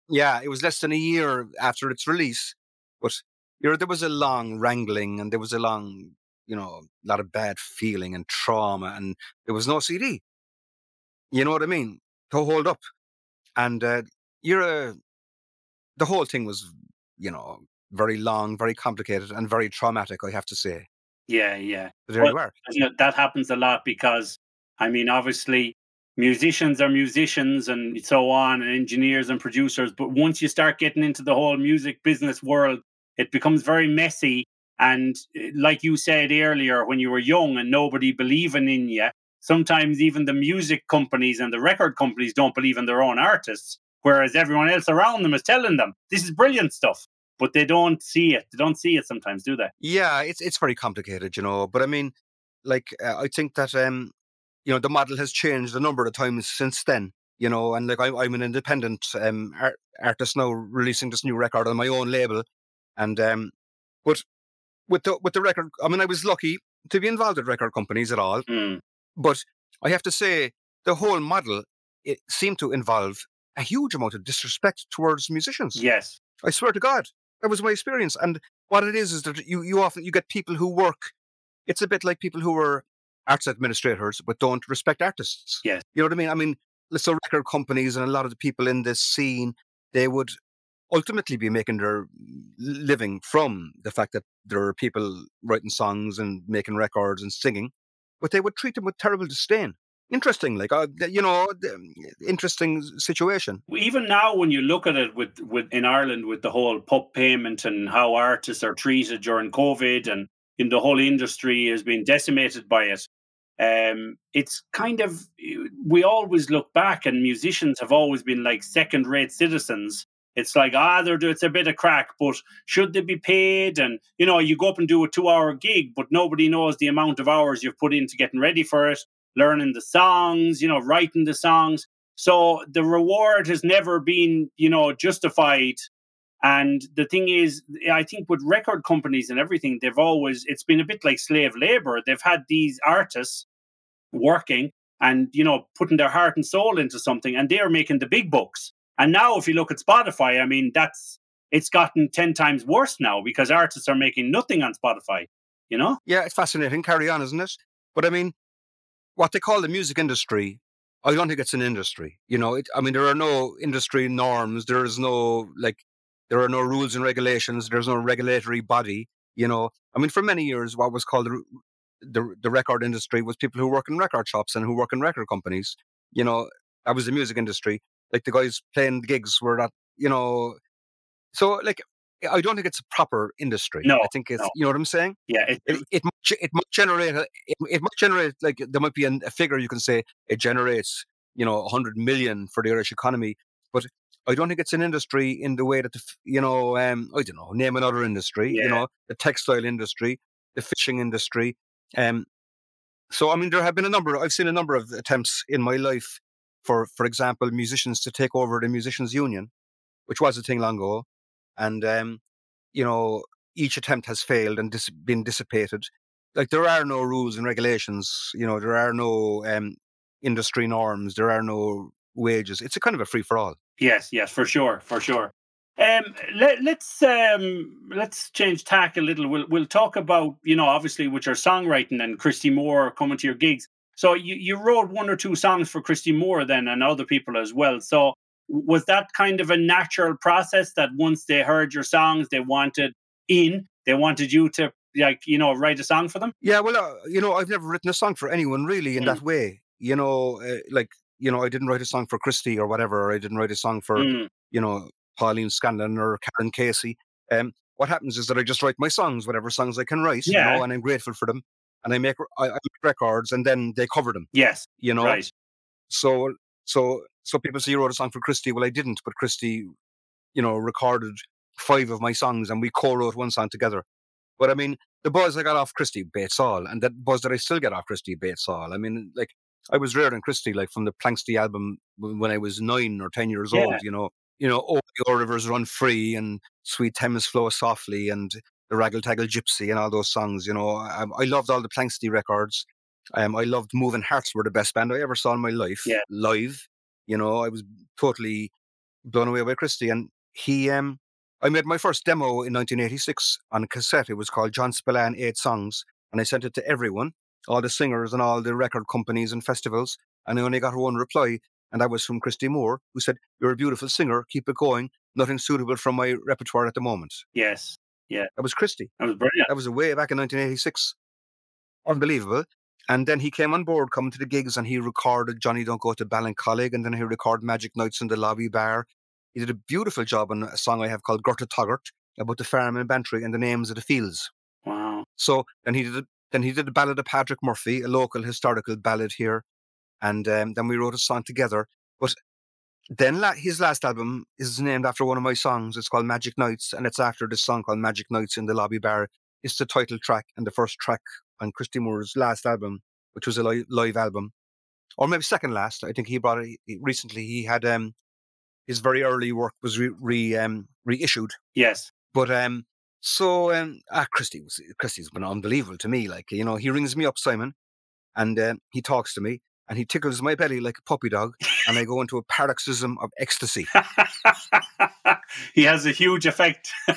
Yeah, it was less than a year after its release. But you know, there was a long wrangling and there was a long, you know, a lot of bad feeling and trauma, and there was no CD. You know what I mean? To hold up. And uh, you're a, the whole thing was, you know, very long, very complicated, and very traumatic, I have to say. yeah. Yeah. But there Well, you are. you know, that happens a lot because I mean, obviously, musicians are musicians and so on, and engineers and producers. But once you start getting into the whole music business world, it becomes very messy. And eh, like you said earlier, when you were young and nobody believing in you, sometimes even the music companies and the record companies don't believe in their own artists, whereas everyone else around them is telling them this is brilliant stuff. But they don't see it. They don't see it sometimes, do they? Yeah, it's it's very complicated, you know. But I mean, like uh, I think that um, you know, the model has changed a number of times since then. You know, and like I'm, I'm an independent um art- artist now, releasing this new record on my own label, and um, but with the with the record, I mean, I was lucky to be involved with record companies at all. Mm. But I have to say, the whole model it seemed to involve a huge amount of disrespect towards musicians. Yes. I swear to God, that was my experience. And what it is is that you you often you get people who work. It's a bit like people who are arts administrators but don't respect artists. Yes. You know what I mean? I mean, so record companies and a lot of the people in this scene, they would ultimately be making their living from the fact that there are people writing songs and making records and singing, but they would treat them with terrible disdain. Interesting, like uh, you know, interesting situation. Even now, when you look at it with, with in Ireland with the whole PUP payment and how artists are treated during COVID, and in the whole industry has been decimated by it. Um, it's kind of we always look back, and musicians have always been like second-rate citizens. It's like ah they're it's a bit of crack but should they be paid? And you know you go up and do a two hour gig but nobody knows the amount of hours you've put into getting ready for it learning the songs you know writing the songs. So the reward has never been you know justified and the thing is i think with record companies and everything they've always it's been a bit like slave labor they've had these artists working and you know putting their heart and soul into something and they're making the big bucks and now, if you look at Spotify, I mean, that's it's gotten 10 times worse now because artists are making nothing on Spotify, you know? Yeah, it's fascinating. Carry on, isn't it? But I mean, what they call the music industry, I don't think it's an industry. You know, it, I mean, there are no industry norms. There is no, like, there are no rules and regulations. There's no regulatory body. You know, I mean, for many years, what was called the, the, the record industry was people who work in record shops and who work in record companies. You know, that was the music industry like the guys playing the gigs were not, you know. So like, I don't think it's a proper industry. No, I think it's no. you know what I'm saying. Yeah, it it, it, might, it might generate it, it might generate like there might be an, a figure you can say it generates you know 100 million for the Irish economy, but I don't think it's an industry in the way that the you know um, I don't know name another industry yeah. you know the textile industry, the fishing industry. Um, so I mean there have been a number. I've seen a number of attempts in my life for, for example, musicians to take over the musicians' union, which was a thing long ago, and um, you know each attempt has failed and dis- been dissipated. Like there are no rules and regulations. You know there are no um, industry norms. There are no wages. It's a kind of a free for all. Yes, yes, for sure, for sure. Um, let, let's um, let's change tack a little. We'll we'll talk about you know obviously with your songwriting and Christy Moore coming to your gigs. So you, you wrote one or two songs for Christy Moore then and other people as well. So was that kind of a natural process that once they heard your songs, they wanted in, they wanted you to like, you know, write a song for them? Yeah, well, uh, you know, I've never written a song for anyone really in mm. that way. You know, uh, like, you know, I didn't write a song for Christy or whatever, or I didn't write a song for, mm. you know, Pauline Scanlon or Karen Casey. Um, what happens is that I just write my songs, whatever songs I can write, yeah. you know, and I'm grateful for them and I make I, I make records and then they cover them. Yes, you know. Right. So so so people say you wrote a song for Christy. Well, I didn't, but Christy, you know, recorded five of my songs and we co-wrote one song together. But I mean, the buzz I got off Christy beats all, and that buzz that I still get off Christy beats all. I mean, like I was reared in Christy, like from the Planxty album when I was nine or ten years yeah. old. You know, you know, oh, your rivers run free and sweet Thames flow softly, and the Raggle Taggle Gypsy and all those songs. You know, I, I loved all the Planxty records. Um, I loved Moving Hearts were the best band I ever saw in my life yeah. live. You know, I was totally blown away by Christy. and he um. I made my first demo in 1986 on a cassette. It was called John Spillane Eight Songs, and I sent it to everyone, all the singers and all the record companies and festivals. And I only got one reply, and that was from Christy Moore, who said, "You're a beautiful singer. Keep it going. Nothing suitable from my repertoire at the moment." Yes. Yeah. That was Christy. That was brilliant. That was way back in 1986. Unbelievable. And then he came on board, coming to the gigs, and he recorded Johnny Don't Go to Ballincollig, and then he recorded Magic Nights in the Lobby Bar. He did a beautiful job on a song I have called Gortatagort about the farm in Bantry and the names of the fields. Wow. So and he did a, then he did a ballad of Patrick Murphy, a local historical ballad here, and um, then we wrote a song together. But then la- his last album is named after one of my songs. It's called Magic Nights, and it's after this song called Magic Nights in the Lobby Bar. It's the title track and the first track on Christy Moore's last album, which was a li- live album, or maybe second last. I think he brought it he- recently. He had um his very early work was re, re um reissued, Yes. but um so um ah Christy was Christy's been unbelievable to me. Like you know, he rings me up, Simon, and um, he talks to me and he tickles my belly like a puppy dog, and I go into a paroxysm of ecstasy. he has a huge effect.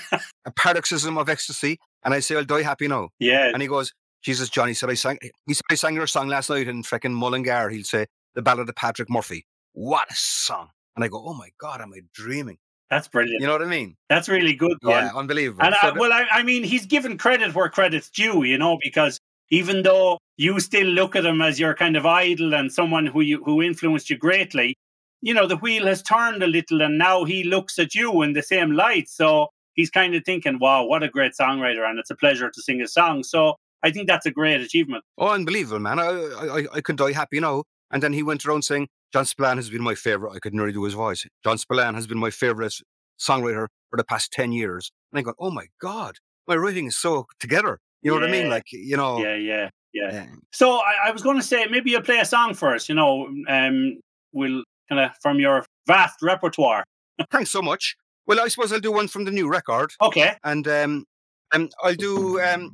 a paroxysm of ecstasy, and I say, I'll die happy now. Yeah. And he goes, Jesus, Johnny said I sang he said I sang your song last night in freaking Mullingar. He'll say, The Ballad of Patrick Murphy. What a song. And I go, Oh my God, am I dreaming? That's brilliant. You know what I mean? That's really good. Con. Yeah, unbelievable. And uh, So I, well, I, I mean, he's given credit where credit's due, you know, because even though you still look at him as your kind of idol and someone who you who influenced you greatly, you know, the wheel has turned a little, and now he looks at you in the same light. So he's kind of thinking, "Wow, what a great songwriter!" And it's a pleasure to sing his song. So I think that's a great achievement. oh, unbelievable, man. I, I, I- I could die happy now. And then he went around saying, John Spillane has been my favorite. I could nearly do his voice. John Spillane has been my favorite songwriter for the past 10 years. And I go, Oh my God, my writing is so together. You know what I mean? Like, you know, Yeah, yeah, yeah. yeah. So I, I was going to say maybe you'll play a song for us. You know, um, we'll kind of from your vast repertoire. Thanks so much. Well, I suppose I'll do one from the new record. Okay. and um, um, I'll do um,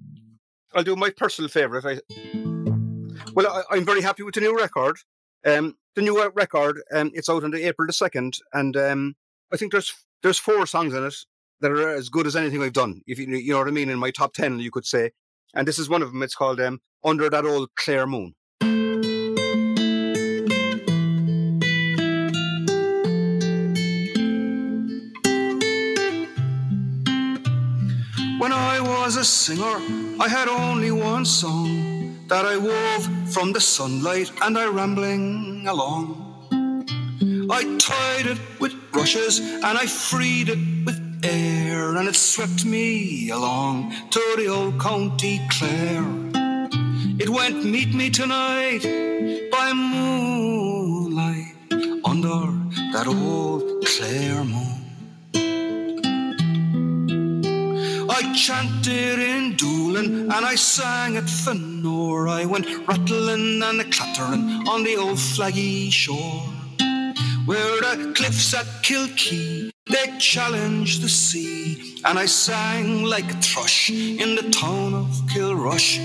I'll do my personal favorite. I, well, I, I'm very happy with the new record. Um, the new uh, record, um, it's out on the April the second, and um, I think there's there's four songs in it that are as good as anything I've done. If you you know what I mean, in my top ten, you could say. And this is one of them. It's called um, "Under That Old Clare Moon." When I was a singer, I had only one song that I wove from the sunlight and I rambling along. I tied it with brushes and I freed it with air and it swept me along to the old county Clare. It went meet me tonight by moonlight under that old Clare moon. I chanted in Doolin and I sang at Fanore. I went rattling and clattering on the old flaggy shore. Where the cliffs at Kilkee, they challenge the sea. And I sang like a thrush in the town of Kilrush.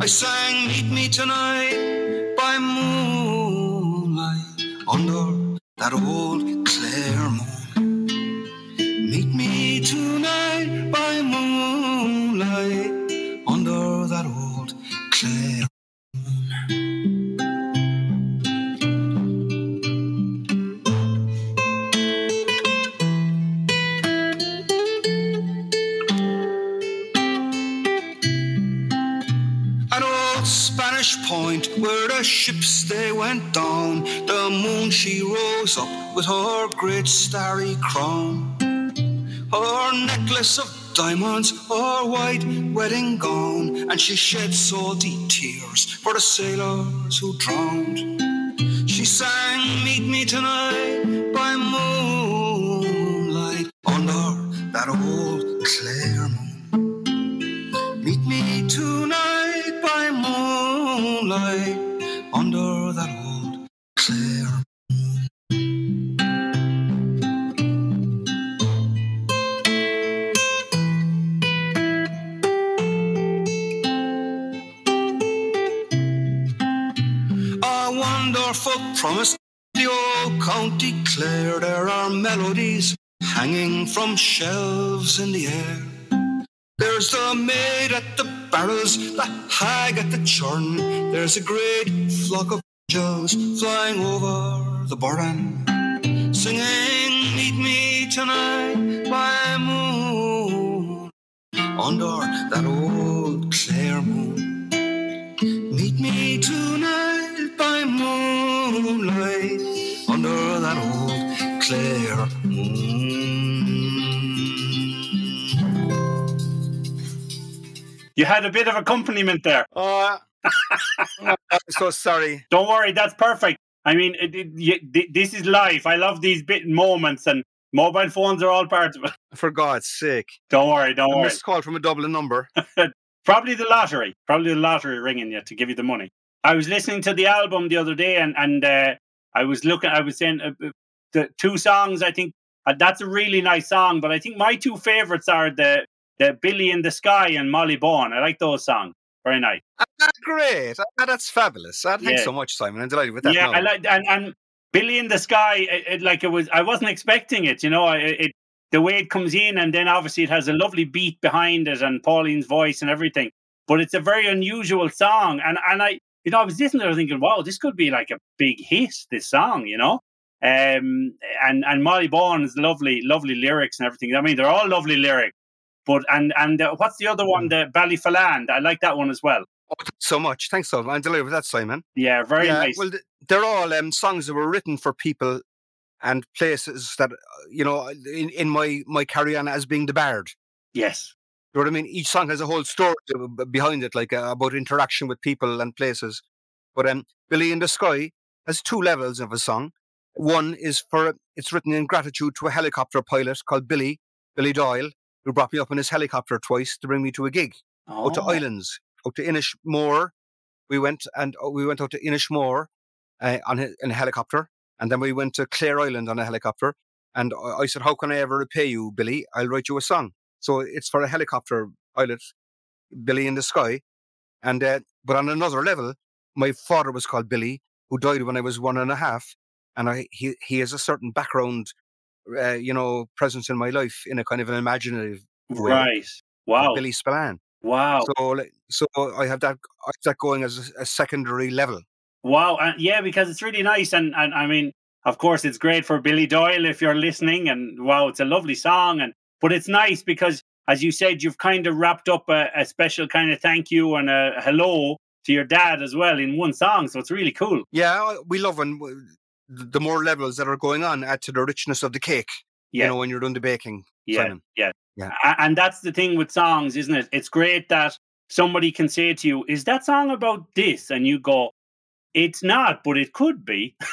I sang Meet Me Tonight by moonlight under that old Clare ships they went down, the moon she rose up with her great starry crown. Her necklace of diamonds, her white wedding gown, and she shed salty tears for the sailors who drowned. She sang Meet Me Tonight by moonlight under that old A wonderful promise, the old county Clare. There are melodies hanging from shelves in the air. There's the maid at the barrels, the hag at the churn. There's a great flock of angels flying over the burren, singing, Meet me tonight by moon, under that old Clare moon. Meet me tonight by moonlight, under that old Clare moon. You had a bit of accompaniment there. Oh, I'm so sorry. Don't worry, that's perfect. I mean, it, it, this is life. I love these bit moments, and mobile phones are all part of it. For God's sake. Don't worry, don't A worry. missed call from a Dublin number. Probably the lottery. Probably the lottery ringing you to give you the money. I was listening to the album the other day, and and uh, I was looking. I was saying uh, uh, the two songs. I think uh, that's a really nice song, but I think my two favorites are the the Billy in the Sky and Molly Bawn. I like those songs. Very nice. Ah, great. Ah, that's fabulous. Ah, thanks Yeah. so much, Simon. I'm delighted with that. yeah. I like and, and Billy in the Sky. It, it, like it was, I wasn't expecting it. You know, it, it the way it comes in, and then obviously it has a lovely beat behind it, and Pauline's voice and everything. But it's a very unusual song, and and I, you know, I was listening to it thinking, wow, this could be like a big hit. This song, you know. Um and and Molly Bawn's lovely, lovely lyrics and everything. I mean, they're all lovely lyrics. But and and uh, what's the other Mm. one? The Ballyfaland. I like that one as well. Oh, so much. Thanks so much. I'm delighted with that, Simon. Yeah, very yeah, nice. Well, they're all um, songs that were written for people and places that, uh, you know, in, in my, my carry on as being the bard. yes. You know what I mean? Each song has a whole story behind it, like uh, about interaction with people and places. But um, Billy in the Sky has two levels of a song. One is for it's written in gratitude to a helicopter pilot called Billy Billy Doyle, who brought me up in his helicopter twice to bring me to a gig out to Oh. islands, out to Inishmore. We went and uh, we went out to Inishmore uh, on a, in a helicopter, and then we went to Clare Island on a helicopter. And I I said, "How can I ever repay you, Billy? I'll write you a song." So it's for a helicopter pilot, Billy in the Sky. And uh, but on another level, my father was called Billy, who died when I was one and a half, and I he he has a certain background, uh, you know, presence in my life in a kind of an imaginative way. Right. Wow. Billy Spillane. Wow. So, so I have that I have that going as a, a secondary level. wow. And yeah, because it's really nice. And, and I mean, of course, it's great for Billy Doyle if you're listening. And wow, it's a lovely song. And but it's nice because, as you said, you've kind of wrapped up a, a special kind of thank you and a hello to your dad as well in one song. So it's really cool. Yeah, we love when the more levels that are going on add to the richness of the cake. Yeah. You know, when you're doing the baking, Yeah. Simon. Yeah. Yeah. And that's the thing with songs, isn't it? It's great that somebody can say to you, Is that song about this? And you go, It's not, but it could be.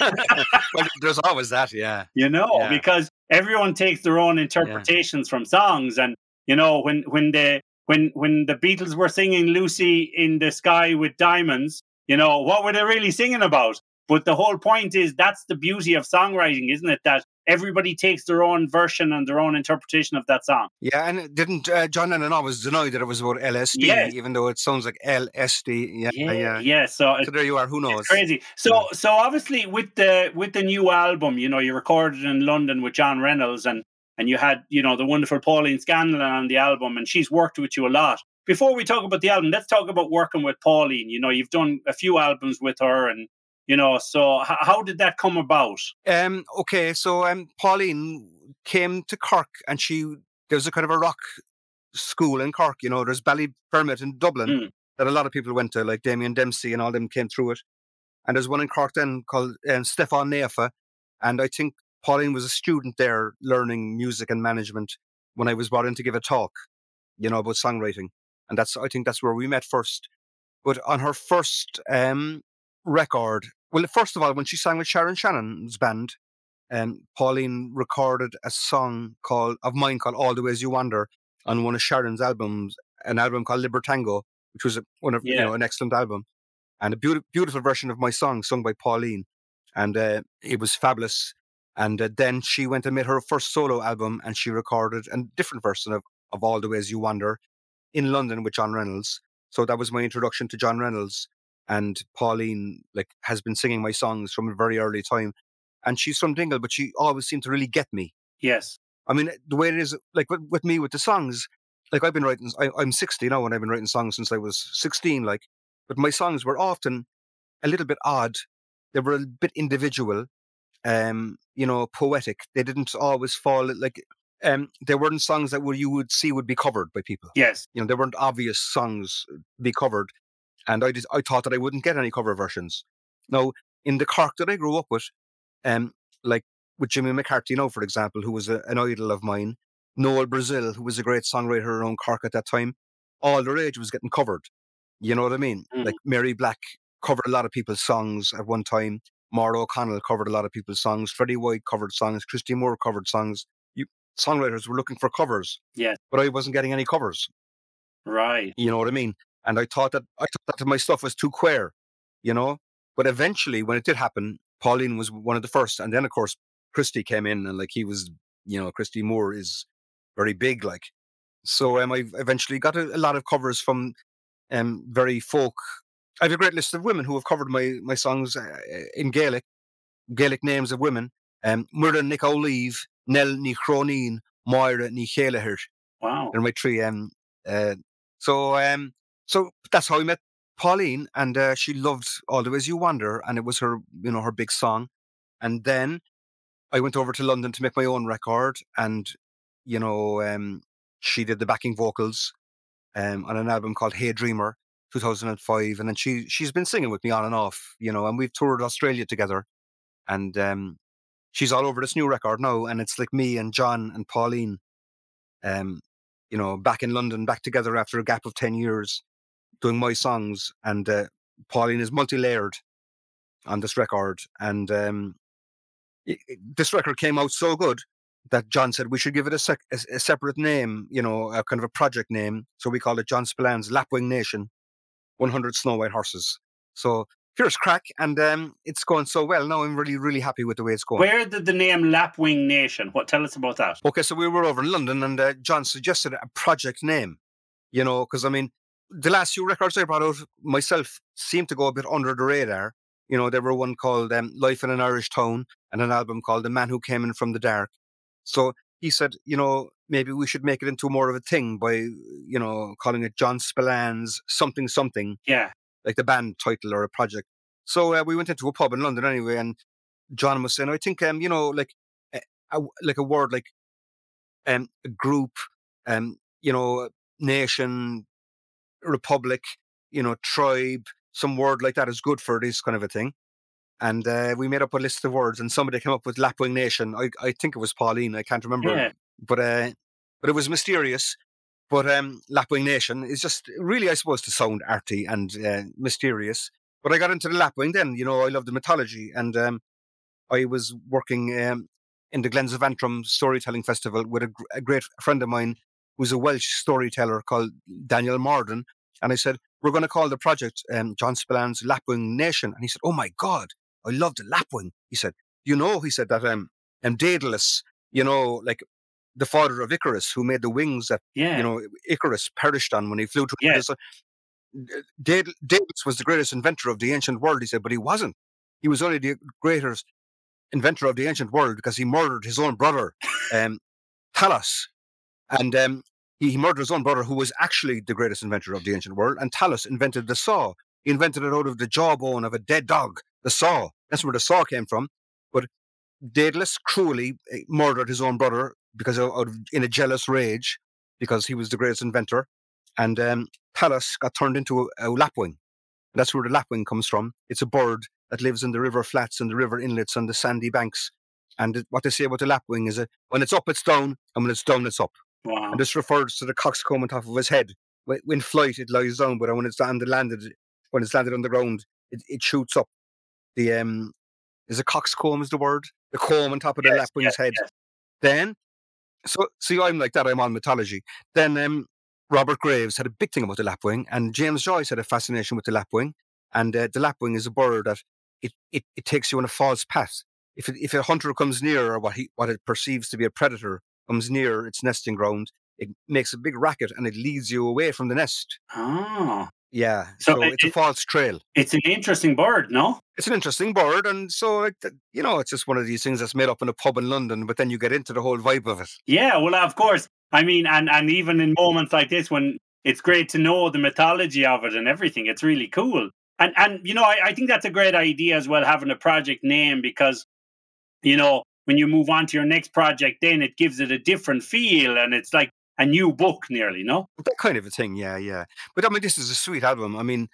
well, there's always that. Yeah. you know, Yeah. because everyone takes their own interpretations from songs. And you know, when when the when when the Beatles were singing "Lucy in the Sky with Diamonds," you know, what were they really singing about? But the whole point is that's the beauty of songwriting, isn't it? That everybody takes their own version and their own interpretation of that song. Yeah, and didn't uh, John Lennon always deny that it was about LSD, Yes. even though it sounds like LSD. Yeah, yeah. yeah, yeah. So So there you are. Who knows? Crazy. So so obviously with the with the new album, you know, you recorded in London with John Reynolds and and you had, you know, the wonderful Pauline Scanlon on the album and she's worked with you a lot. Before we talk about the album, let's talk about working with Pauline. You know, you've done a few albums with her and you know, so h- how did that come about? Um, okay, so um, Pauline came to Cork, and she there was a kind of a rock school in Cork. You know, there's Ballyfermot in Dublin Mm. that a lot of people went to, like Damien Dempsey and all them came through it. And there's one in Cork then called um, Stiofáin Naofa, and I think Pauline was a student there learning music and management when I was brought in to give a talk, you know, about songwriting, and that's I think that's where we met first. But on her first um, record, well, first of all, when she sang with Sharon Shannon's band, um, Pauline recorded a song called of mine called "All the Ways You Wander" on one of Sharon's albums, an album called Libertango, which was a, one of you know an excellent album, and a beautiful beautiful version of my song sung by Pauline, and uh, it was fabulous. And uh, then she went and made her first solo album, and she recorded a different version of of "All the Ways You Wander" in London with John Reynolds. So that was my introduction to John Reynolds, and Pauline like has been singing my songs from a very early time and she's from Dingle, but she always seemed to really get me. Yes. I mean, the way it is, like with, with me with the songs, like I've been writing, I, I'm 60 now, and I've been writing songs since I was 16. Like, but my songs were often a little bit odd. They were a bit individual, um, you know, poetic. They didn't always fall like, um, they weren't songs that would you would see would be covered by people. Yes. You know, there weren't obvious songs to be covered, and I just I thought that I wouldn't get any cover versions. Now, in the Cork that I grew up with, um, like with Jimmy McCarthy, you know, for example, who was a, an idol of mine. Noel Brazil, who was a great songwriter around Cork at that time, all the rage was getting covered. You know what I mean? Mm. Like Mary Black covered a lot of people's songs at one time. Maura O'Connell covered a lot of people's songs. Freddie White covered songs. Christy Moore covered songs. Songwriters were looking for covers. Yes. But I wasn't getting any covers. Right. You know what I mean? And I thought that I thought that my stuff was too queer, you know. But eventually, when it did happen, Pauline was one of the first, and then of course Christy came in, and like he was, you know, Christy Moore is very big, like. So um, I eventually got a, a lot of covers from um, very folk. I have a great list of women who have covered my my songs uh, in Gaelic, Gaelic names of women. Um, Muireann Nic Amhlaoibh, Nell Ni Chronin, Moira Ni Chelahir. Wow. They're my three. Um, uh, so um, so that's how I met Pauline, and uh, she loved All the Ways You Wander, and it was her, you know, her big song. And then I went over to London to make my own record, and you know, um, she did the backing vocals um, on an album called Hey Dreamer, 2005, and then she she's been singing with me on and off, you know, and we've toured Australia together, and um, she's all over this new record now, and it's like me and John and Pauline, um, you know, back in London, back together after a gap of 10 years, doing my songs, and uh, Pauline is multi-layered on this record, and um, i- i- this record came out so good that John said we should give it a, sec- a, a separate name, you know, a kind of a project name. So we called it John Spillane's Lapwing Nation, 100 Snow White Horses. So here's crack, and um, it's going so well now. I'm really, really happy with the way it's going. Where did the name Lapwing Nation? What? Tell us about that. Okay, so we were over in London, and uh, John suggested a project name. You know, because I mean, the last few records I brought out myself seemed to go a bit under the radar. You know, there were one called um, "Life in an Irish Town" and an album called "The Man Who Came In from the Dark." So he said, you know, maybe we should make it into more of a thing by, you know, calling it John Spillane's something something, Yeah. Like the band title or a project. So uh, we went into a pub in London anyway, and John was saying, I think, um, you know, like a, a, like a word like um, a group, um, you know, nation, republic, you know, tribe, some word like that is good for this kind of a thing. And uh, we made up a list of words, and somebody came up with Lapwing Nation. I, I think it was Pauline. I can't remember, Yeah. but uh, but it was mysterious. But um, Lapwing Nation is just really, I suppose, to sound arty and uh, mysterious. But I got into the Lapwing then. You know, I love the mythology, and um, I was working um, in the Glens of Antrim Storytelling Festival with a, a great friend of mine who's a Welsh storyteller called Daniel Morden. And I said, We're going to call the project um, John Spillan's Lapwing Nation. And he said, Oh my God, I love the Lapwing. He said, You know, he said that um, um, Daedalus, you know, like the father of Icarus, who made the wings that, Yeah. you know, Icarus perished on when he flew to Daed- Daedalus was the greatest inventor of the ancient world, he said, but he wasn't. He was only the greatest inventor of the ancient world because he murdered his own brother, um, Talos. And um, he, he murdered his own brother, who was actually the greatest inventor of the ancient world. And Talos invented the saw. He invented it out of the jawbone of a dead dog, the saw. That's where the saw came from. But Daedalus cruelly eh, murdered his own brother because of, in a jealous rage, because he was the greatest inventor. And um, Talos got turned into a, a lapwing. That's where the lapwing comes from. It's a bird that lives in the river flats and the river inlets and the sandy banks. And what they say about the lapwing is that when it's up, it's down, and when it's down, it's up. Wow. And this refers to the coxcomb on top of his head. When, flight, it lies down, but when it's on the landed, when it's landed on the ground, it, it shoots up. The um, is a coxcomb is the word? The comb on top of the Yes, lapwing's yes, head. yes. Then, so see, I'm like that. I'm on mythology. Then um, Robert Graves had a big thing about the lapwing, and James Joyce had a fascination with the lapwing. And uh, the lapwing is a bird that it, it, it takes you on a false path. If it, if a hunter comes near, or what he what it perceives to be a predator comes near its nesting ground, it makes a big racket and it leads you away from the nest. Oh, Yeah, So so, it- it's a false trail. it's an interesting bird, no? It's an interesting bird, and so th- you know, it's just one of these things that's made up in a pub in London. But then you get into the whole vibe of it. Yeah, well, of course. I mean, and and even in moments like this, when it's great to know the mythology of it and everything, it's really cool. And and you know, I, I think that's a great idea as well, having a project name because, you know, when you move on to your next project, then it gives it a different feel, and it's like a new book, nearly. No. that kind of a thing. Yeah, yeah. But I mean, this is a sweet album. I mean,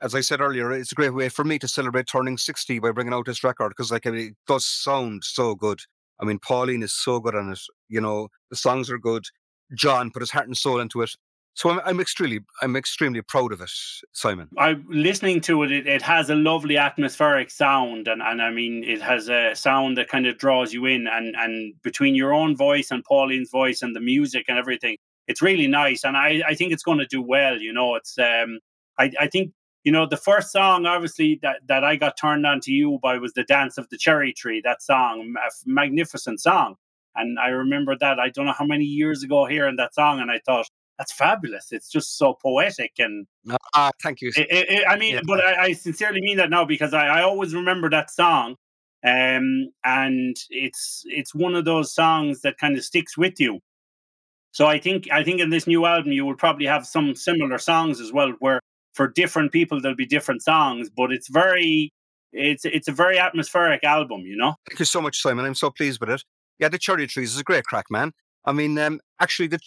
as I said earlier, it's a great way for me to celebrate turning sixty by bringing out this record because, like, it does sound so good. I mean, Pauline is so good on it. You know, the songs are good. John put his heart and soul into it. So I'm, I'm extremely, I'm extremely proud of it, Simon. I'm listening to it, it. It has a lovely atmospheric sound, and, and I mean, it has a sound that kind of draws you in. And and between your own voice and Pauline's voice and the music and everything, it's really nice. And I, I think it's going to do well. You know, it's um, I, I think you know the first song obviously that, that i got turned on to you by was the dance of the cherry tree that song a magnificent song and i remember that i don't know how many years ago hearing that song and i thought that's fabulous. It's just so poetic and ah thank you. It, it, i mean yeah. but I, I, sincerely mean that now because I, I always remember that song um and it's it's one of those songs that kind of sticks with you. So i think i think in this new album you will probably have some similar songs as well where for different people there'll be different songs but it's very it's it's a very atmospheric album you know? Thank you so much simon. I'm so pleased with it. Yeah the cherry trees is a great crack man i mean um actually the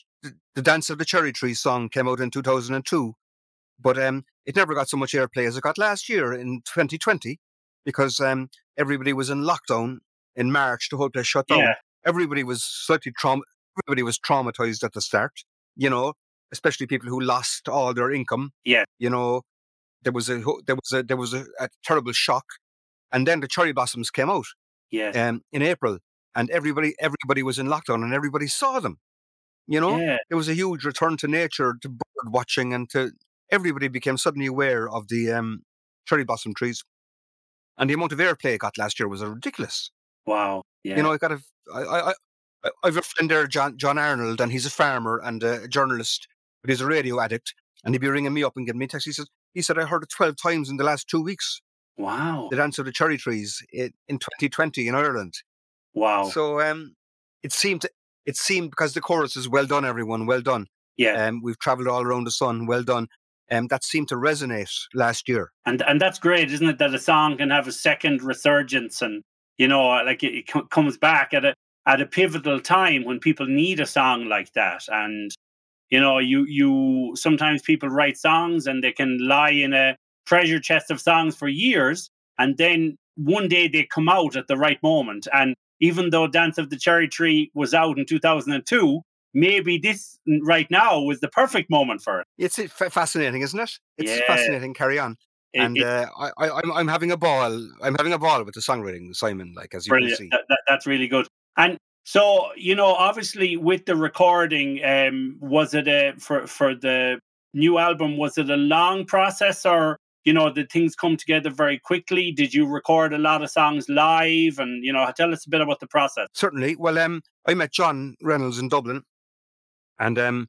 the dance of the cherry Tree song came out in 2002 but um it never got so much airplay as it got last year in 2020 because um everybody was in lockdown in march the whole place shut down yeah. everybody was slightly trauma everybody was traumatized at the start you know especially people who lost all their income. Yeah. You know, there was a there was a there was a, a terrible shock, and then the cherry blossoms came out. Yeah. Um, in April, and everybody everybody was in lockdown, and everybody saw them. You know, yeah. there was a huge return to nature, to bird watching, and to everybody became suddenly aware of the um, cherry blossom trees. And the amount of airplay it got last year was ridiculous. Wow. Yeah. You know, I got a, I, I, I have a friend there, John, John Arnold, and he's a farmer and a journalist but he's a radio addict, and he'd be ringing me up and giving me text. He says, he said, I heard it 12 times in the last two weeks. Wow. The dance of the cherry trees in, in 2020 in Ireland. Wow. So um, it seemed, it seemed because the chorus is well done, everyone, well done. Yeah. Um, we've traveled all around the sun, well done. Um, that seemed to resonate last year. And and that's great, isn't it? That a song can have a second resurgence, and you know, like it, it comes back at a at a pivotal time when people need a song like that. And you know you you sometimes people write songs and they can lie in a treasure chest of songs for years and then one day they come out at the right moment and even though dance of the cherry tree was out in 2002 maybe this right now was the perfect moment for it it's fascinating isn't it it's yeah. fascinating carry on and it, uh, I, I, I'm, I'm having a ball. I'm having a ball with the songwriting, Simon. Like as you brilliant. can see, that, that, that's really good. And so you know, obviously, with the recording, um, was it a for for the new album? Was it a long process, or you know, did things come together very quickly? Did you record a lot of songs live? And you know, tell us a bit about the process. Certainly. Well, um, I met John Reynolds in Dublin, and um,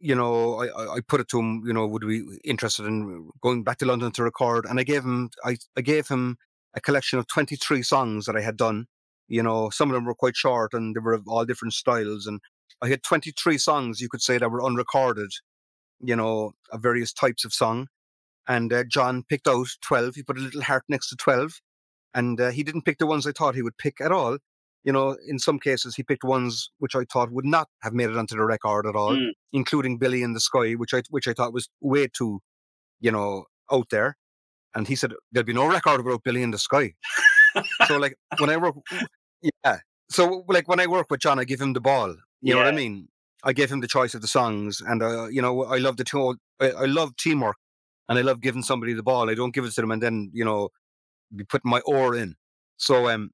you know, I, I put it to him, you know, would we be interested in going back to London to record? And I gave him, I, I gave him a collection of 23 songs that I had done you know, some of them were quite short and they were of all different styles. And I had 23 songs, you could say, that were unrecorded, you know, of various types of song. And uh, John picked out 12. He put a little heart next to 12. And uh, he didn't pick the ones I thought he would pick at all. You know, in some cases, he picked ones which I thought would not have made it onto the record at all, mm. including Billy in the Sky, which I which I thought was way too, you know, out there. And he said, There'll be no record without Billy in the Sky so like when I work, yeah. So like when I work with John, I give him the ball. You yeah. know what I mean? I give him the choice of the songs, and uh, you know I love the two. I, I love teamwork, and I love giving somebody the ball. I don't give it to them and then you know be putting my oar in. So um,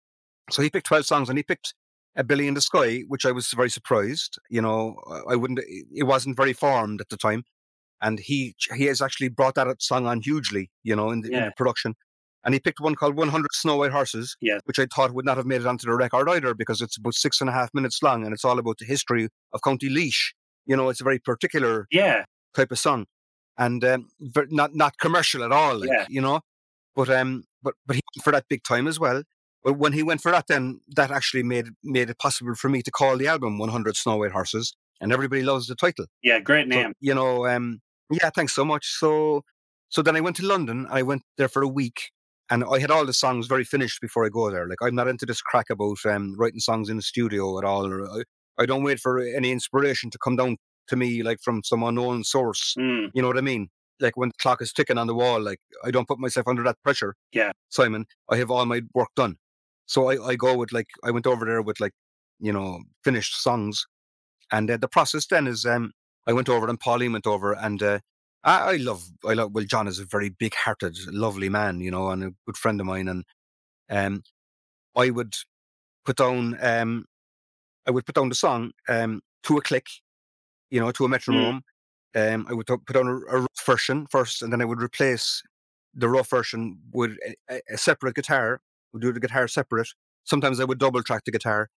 so he picked twelve songs, and he picked a Billy in the Sky, which I was very surprised. You know, I wouldn't. It wasn't very formed at the time, and he he has actually brought that song on hugely. You know, in the, yeah. in the production and he picked one called 100 Snow White Horses, yes. which I thought would not have made it onto the record either because it's about six and a half minutes long and it's all about the history of County Laois. You know, it's a very particular yeah. type of song and um, not not commercial at all, like, yeah. you know. But um, but but he went for that big time as well. But when he went for that, then that actually made made it possible for me to call the album 100 Snow White Horses, and everybody loves the title. Yeah, great name. So, you know, um, yeah, thanks so much. So so then I went to London. I went there for a week, and I had all the songs very finished before I go there. Like I'm not into this crack about um, writing songs in the studio at all. Or I, I, don't wait for any inspiration to come down to me like from some unknown source. Mm. You know what I mean? Like when the clock is ticking on the wall, like I don't put myself under that pressure. Yeah, Simon, I have all my work done. So I, I go with like I went over there with like you know, finished songs. And uh, the process then is um, I went over and Pauline went over and uh, I, I love, I love, well, John is a very big hearted, lovely man, you know, and a good friend of mine. And um, I would put down, um, I would put down the song um, to a click, you know, to a metronome. Um, I would put on a, a rough version first, and then I would replace the rough version with a, a separate guitar. Would do the guitar separate. Sometimes I would double track the guitar,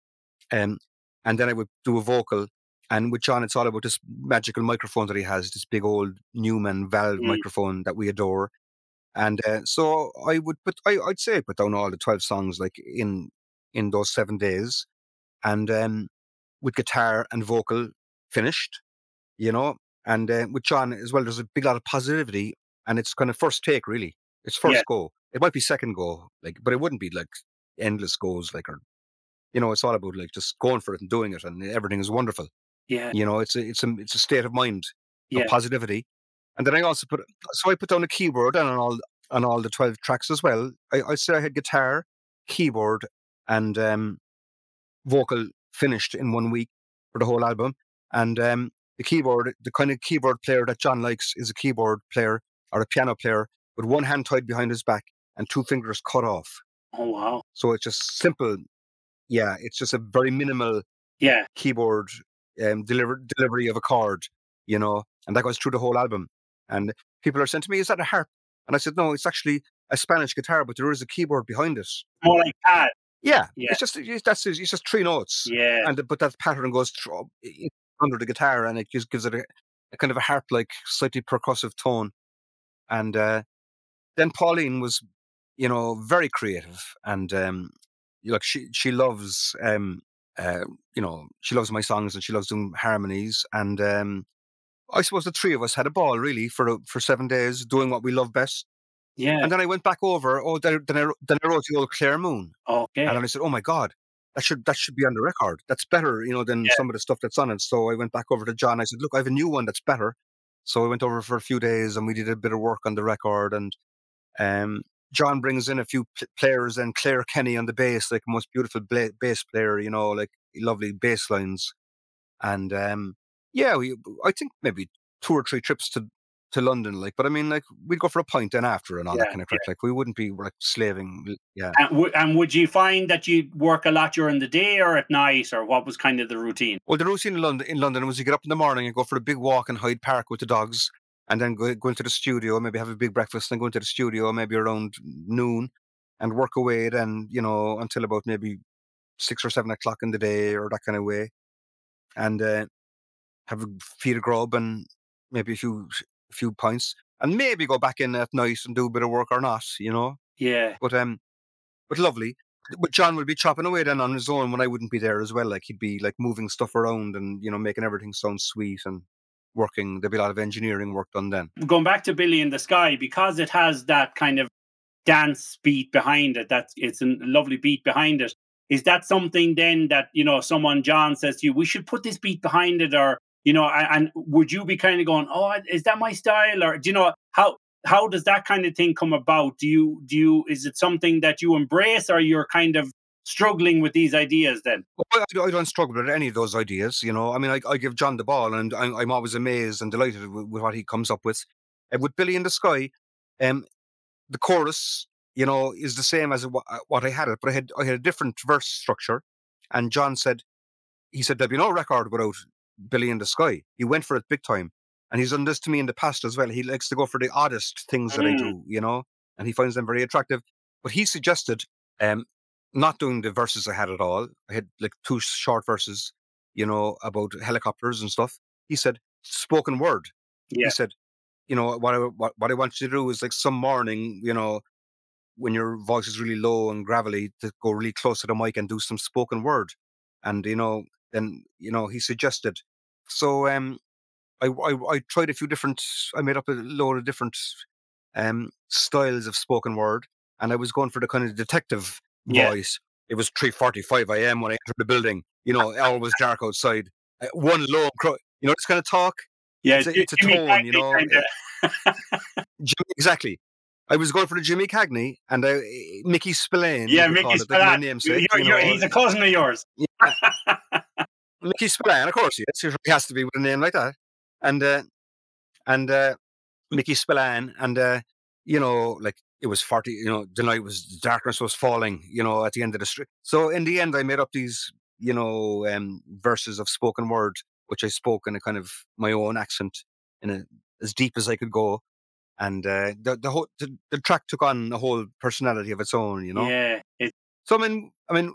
um, and then I would do a vocal. And with John, it's all about this magical microphone that he has, this big old Neumann valve Mm. microphone that we adore. And uh, so I would put, I, I'd say, I put down all the twelve songs like in in those seven days, and um, with guitar and vocal finished, you know. And uh, with John as well, there's a big lot of positivity, and it's kind of first take really. It's first Yeah. go. It might be second go, like, but it wouldn't be like endless goes, like, or you know, it's all about like just going for it and doing it, and everything is wonderful. Yeah. You know, it's a it's a it's a state of mind Yeah. of positivity. And then I also put so I put down a keyboard and on all on all the twelve tracks as well. I, I say I had guitar, keyboard, and um, vocal finished in one week for the whole album. And um, the keyboard, the kind of keyboard player that John likes, is a keyboard player or a piano player with one hand tied behind his back and two fingers cut off. Oh wow. So it's just simple. Yeah, it's just a very minimal Yeah. keyboard um, deliver, delivery of a chord, you know, and that goes through the whole album. And people are saying to me, "Is that a harp?" And I said, "No, it's actually a Spanish guitar, but there is a keyboard behind it." More like pad. Yeah, Yeah. it's just it's, that's it's just three notes, Yeah. and but that pattern goes through, under the guitar, and it just gives it a, a kind of a harp-like, slightly percussive tone. And uh, then Pauline was, you know, very creative, and um, like she she loves, um, uh, you know, she loves my songs, and she loves doing harmonies, and um, I suppose the three of us had a ball really for for seven days doing what we love best. Yeah. And then I went back over. Oh, then, then I then I wrote the old Clare Moon. Okay. And then I said, "Oh my God, that should that should be on the record. That's better, you know, than Yeah. some of the stuff that's on it." So I went back over to John. I said, "Look, I have a new one that's better." So I went over for a few days, and we did a bit of work on the record. And um, John brings in a few pl- players, and Claire Kenny on the bass, like most beautiful bla- bass player, you know, like lovely bass lines. And um, yeah, we I think maybe two or three trips to to London, like, but I mean, like, we'd go for a pint and after and all Yeah, that kind of crack. Like, we wouldn't be like slaving. Yeah. And, w- and would you find that you'd work a lot during the day or at night, or what was kind of the routine? Well, the routine in London, in London was you get up in the morning and go for a big walk in Hyde Park with the dogs, and then go, go into the studio, maybe have a big breakfast, and go into the studio maybe around noon, and work away then, you know, until about maybe six or seven o'clock in the day or that kind of way, and uh, have a feed of grub and maybe a few a few points and maybe go back in at night and do a bit of work or not, you know. Yeah. But um, but lovely. But John would be chopping away then on his own when I wouldn't be there as well. Like he'd be like moving stuff around and you know making everything sound sweet and working. There'd be a lot of engineering work done then. Going back to Billy in the Sky, because it has that kind of dance beat behind it, that's it's a lovely beat behind it. Is that something then that, you know, someone, John, says to you, we should put this beat behind it, or, you know, and, and would you be kind of going, oh, is that my style? Or do you know, how, how does that kind of thing come about? Do you, do you, is it something that you embrace or you're kind of struggling with these ideas then? Well, I, don't struggle with any of those ideas. You know, I mean, I, I give John the ball, and I'm, I'm always amazed and delighted with, with what he comes up with. And with Billy in the Sky, um, the chorus, you know, is the same as what I had it, but I had I had a different verse structure. And John said, he said there'd be no record without Billy in the Sky. He went for it big time, and he's done this to me in the past as well. He likes to go for the oddest things that I Mm. do, you know, and he finds them very attractive. But he suggested um, not doing the verses I had at all. I had like two short verses, you know, about helicopters and stuff. He said spoken word. Yeah. He said, you know, what I what, what I want you to do is like some morning, you know, when your voice is really low and gravelly, to go really close to the mic and do some spoken word. And you know, then you know, he suggested. So um, I, I I tried a few different. I made up a load of different um styles of spoken word, and I was going for the kind of detective Yeah. voice. It was three forty-five a.m. when I entered the building. You know, all was dark outside. Uh, one low, cro- you know, this kind of talk. Yeah, It's a- it's a Jimmy tone, you know, kinda- exactly. I was going for the Jimmy Cagney and uh, Mickey Spillane. yeah, Mickey it, Spillane. namesake. You're- you know, he's a cousin of yours. Mickey Spillane, of course, yes, he has to be with a name like that. And uh, and uh, Mickey Spillane, and uh, you know, like it was forty. You know, the night was the darkness was falling. You know, at the end of the street. So in the end, I made up these, you know, um, verses of spoken word, which I spoke in a kind of my own accent, in a as deep as I could go. And uh, the the whole the, the track took on a whole personality of its own, you know. Yeah, it, So I mean, I mean,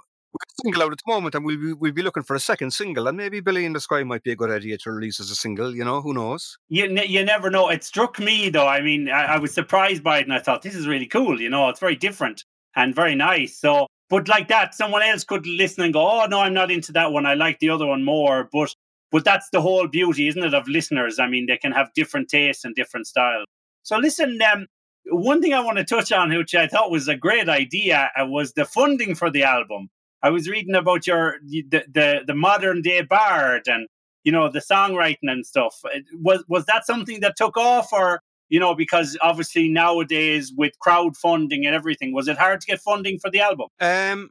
single out at the moment, and we'll be we'll be looking for a second single, and maybe Billy in the Sky might be a good idea to release as a single. You know, who knows? you you never know. It struck me though. I mean, I, I was surprised by it, and I thought this is really cool. You know, it's very different and very nice. So, but like that, someone else could listen and go, "Oh no, I'm not into that one. I like the other one more." But but that's the whole beauty, isn't it, of listeners? I mean, they can have different tastes and different styles. So listen, um, one thing I want to touch on, which I thought was a great idea, uh, was the funding for the album. I was reading about your the the, the modern day bard and you know the songwriting and stuff. Uh, Was was that something that took off, or you know, because obviously nowadays with crowdfunding and everything, was it hard to get funding for the album? Um,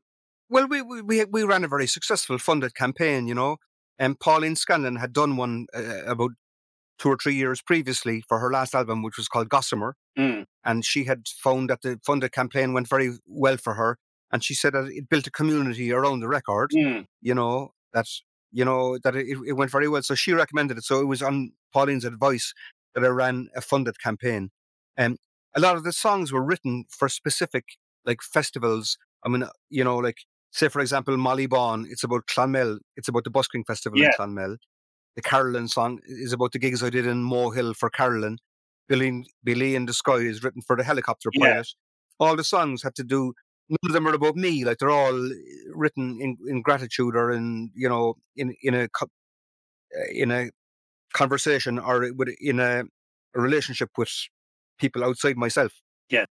well, we, we we we ran a very successful funded campaign, you know, and Pauline Scanlon had done one uh, about two or three years previously for her last album, which was called Gossamer, Mm. and she had found that the funded campaign went very well for her, and she said that it built a community around the record, Mm. you know, that you know that it, it went very well. So she recommended it. So it was on Pauline's advice that I ran a funded campaign. And a lot of the songs were written for specific like festivals. I mean, you know, like say for example, Molly Bawn, it's about Clonmel, it's about the Busking Festival Yeah. in Clonmel. The Carolan song is about the gigs I did in Mohill for Carolan. Billy, Billy in the Sky is written for the helicopter Yeah. pilot. All the songs had to do none of them are about me. Like they're all written in, in gratitude or in you know in in a uh, in a conversation or in a, a relationship with people outside myself. Yeah.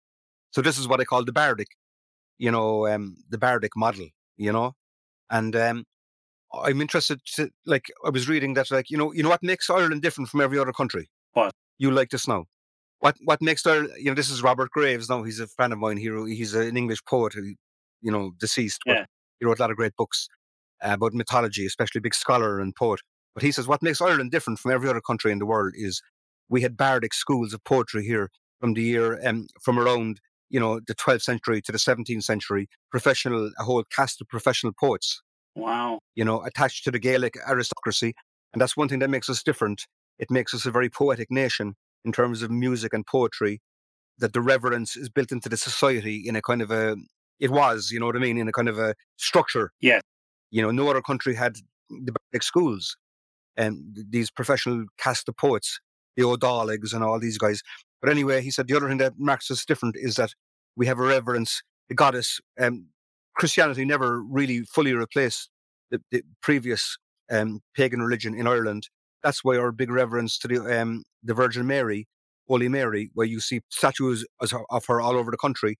So this is what I call the bardic, you know, um, the bardic model. You know, and um, I'm interested to like I was reading that like you know you know what makes Ireland different from every other country. What? You like this now. What what makes Ireland? You know, this is Robert Graves. Now he's a friend of mine. He he's an English poet. Who, you know, deceased. Yeah. He wrote a lot of great books uh, about mythology, especially big scholar and poet. But he says what makes Ireland different from every other country in the world is we had bardic schools of poetry here from the year um, from around you know the 12th century to the 17th century. Professional, a whole cast of professional poets Wow. you know, attached to the Gaelic aristocracy. And that's one thing that makes us different. It makes us a very poetic nation in terms of music and poetry, that the reverence is built into the society in a kind of a, it was, you know what I mean, in a kind of a structure. Yes. You know, no other country had the big schools and these professional cast of poets, the O'Daligs and all these guys. But anyway, he said the other thing that marks us different is that we have a reverence, the goddess. Um, Christianity never really fully replaced the, the previous um, pagan religion in Ireland. That's why our big reverence to the um, the Virgin Mary, Holy Mary, where you see statues of her all over the country.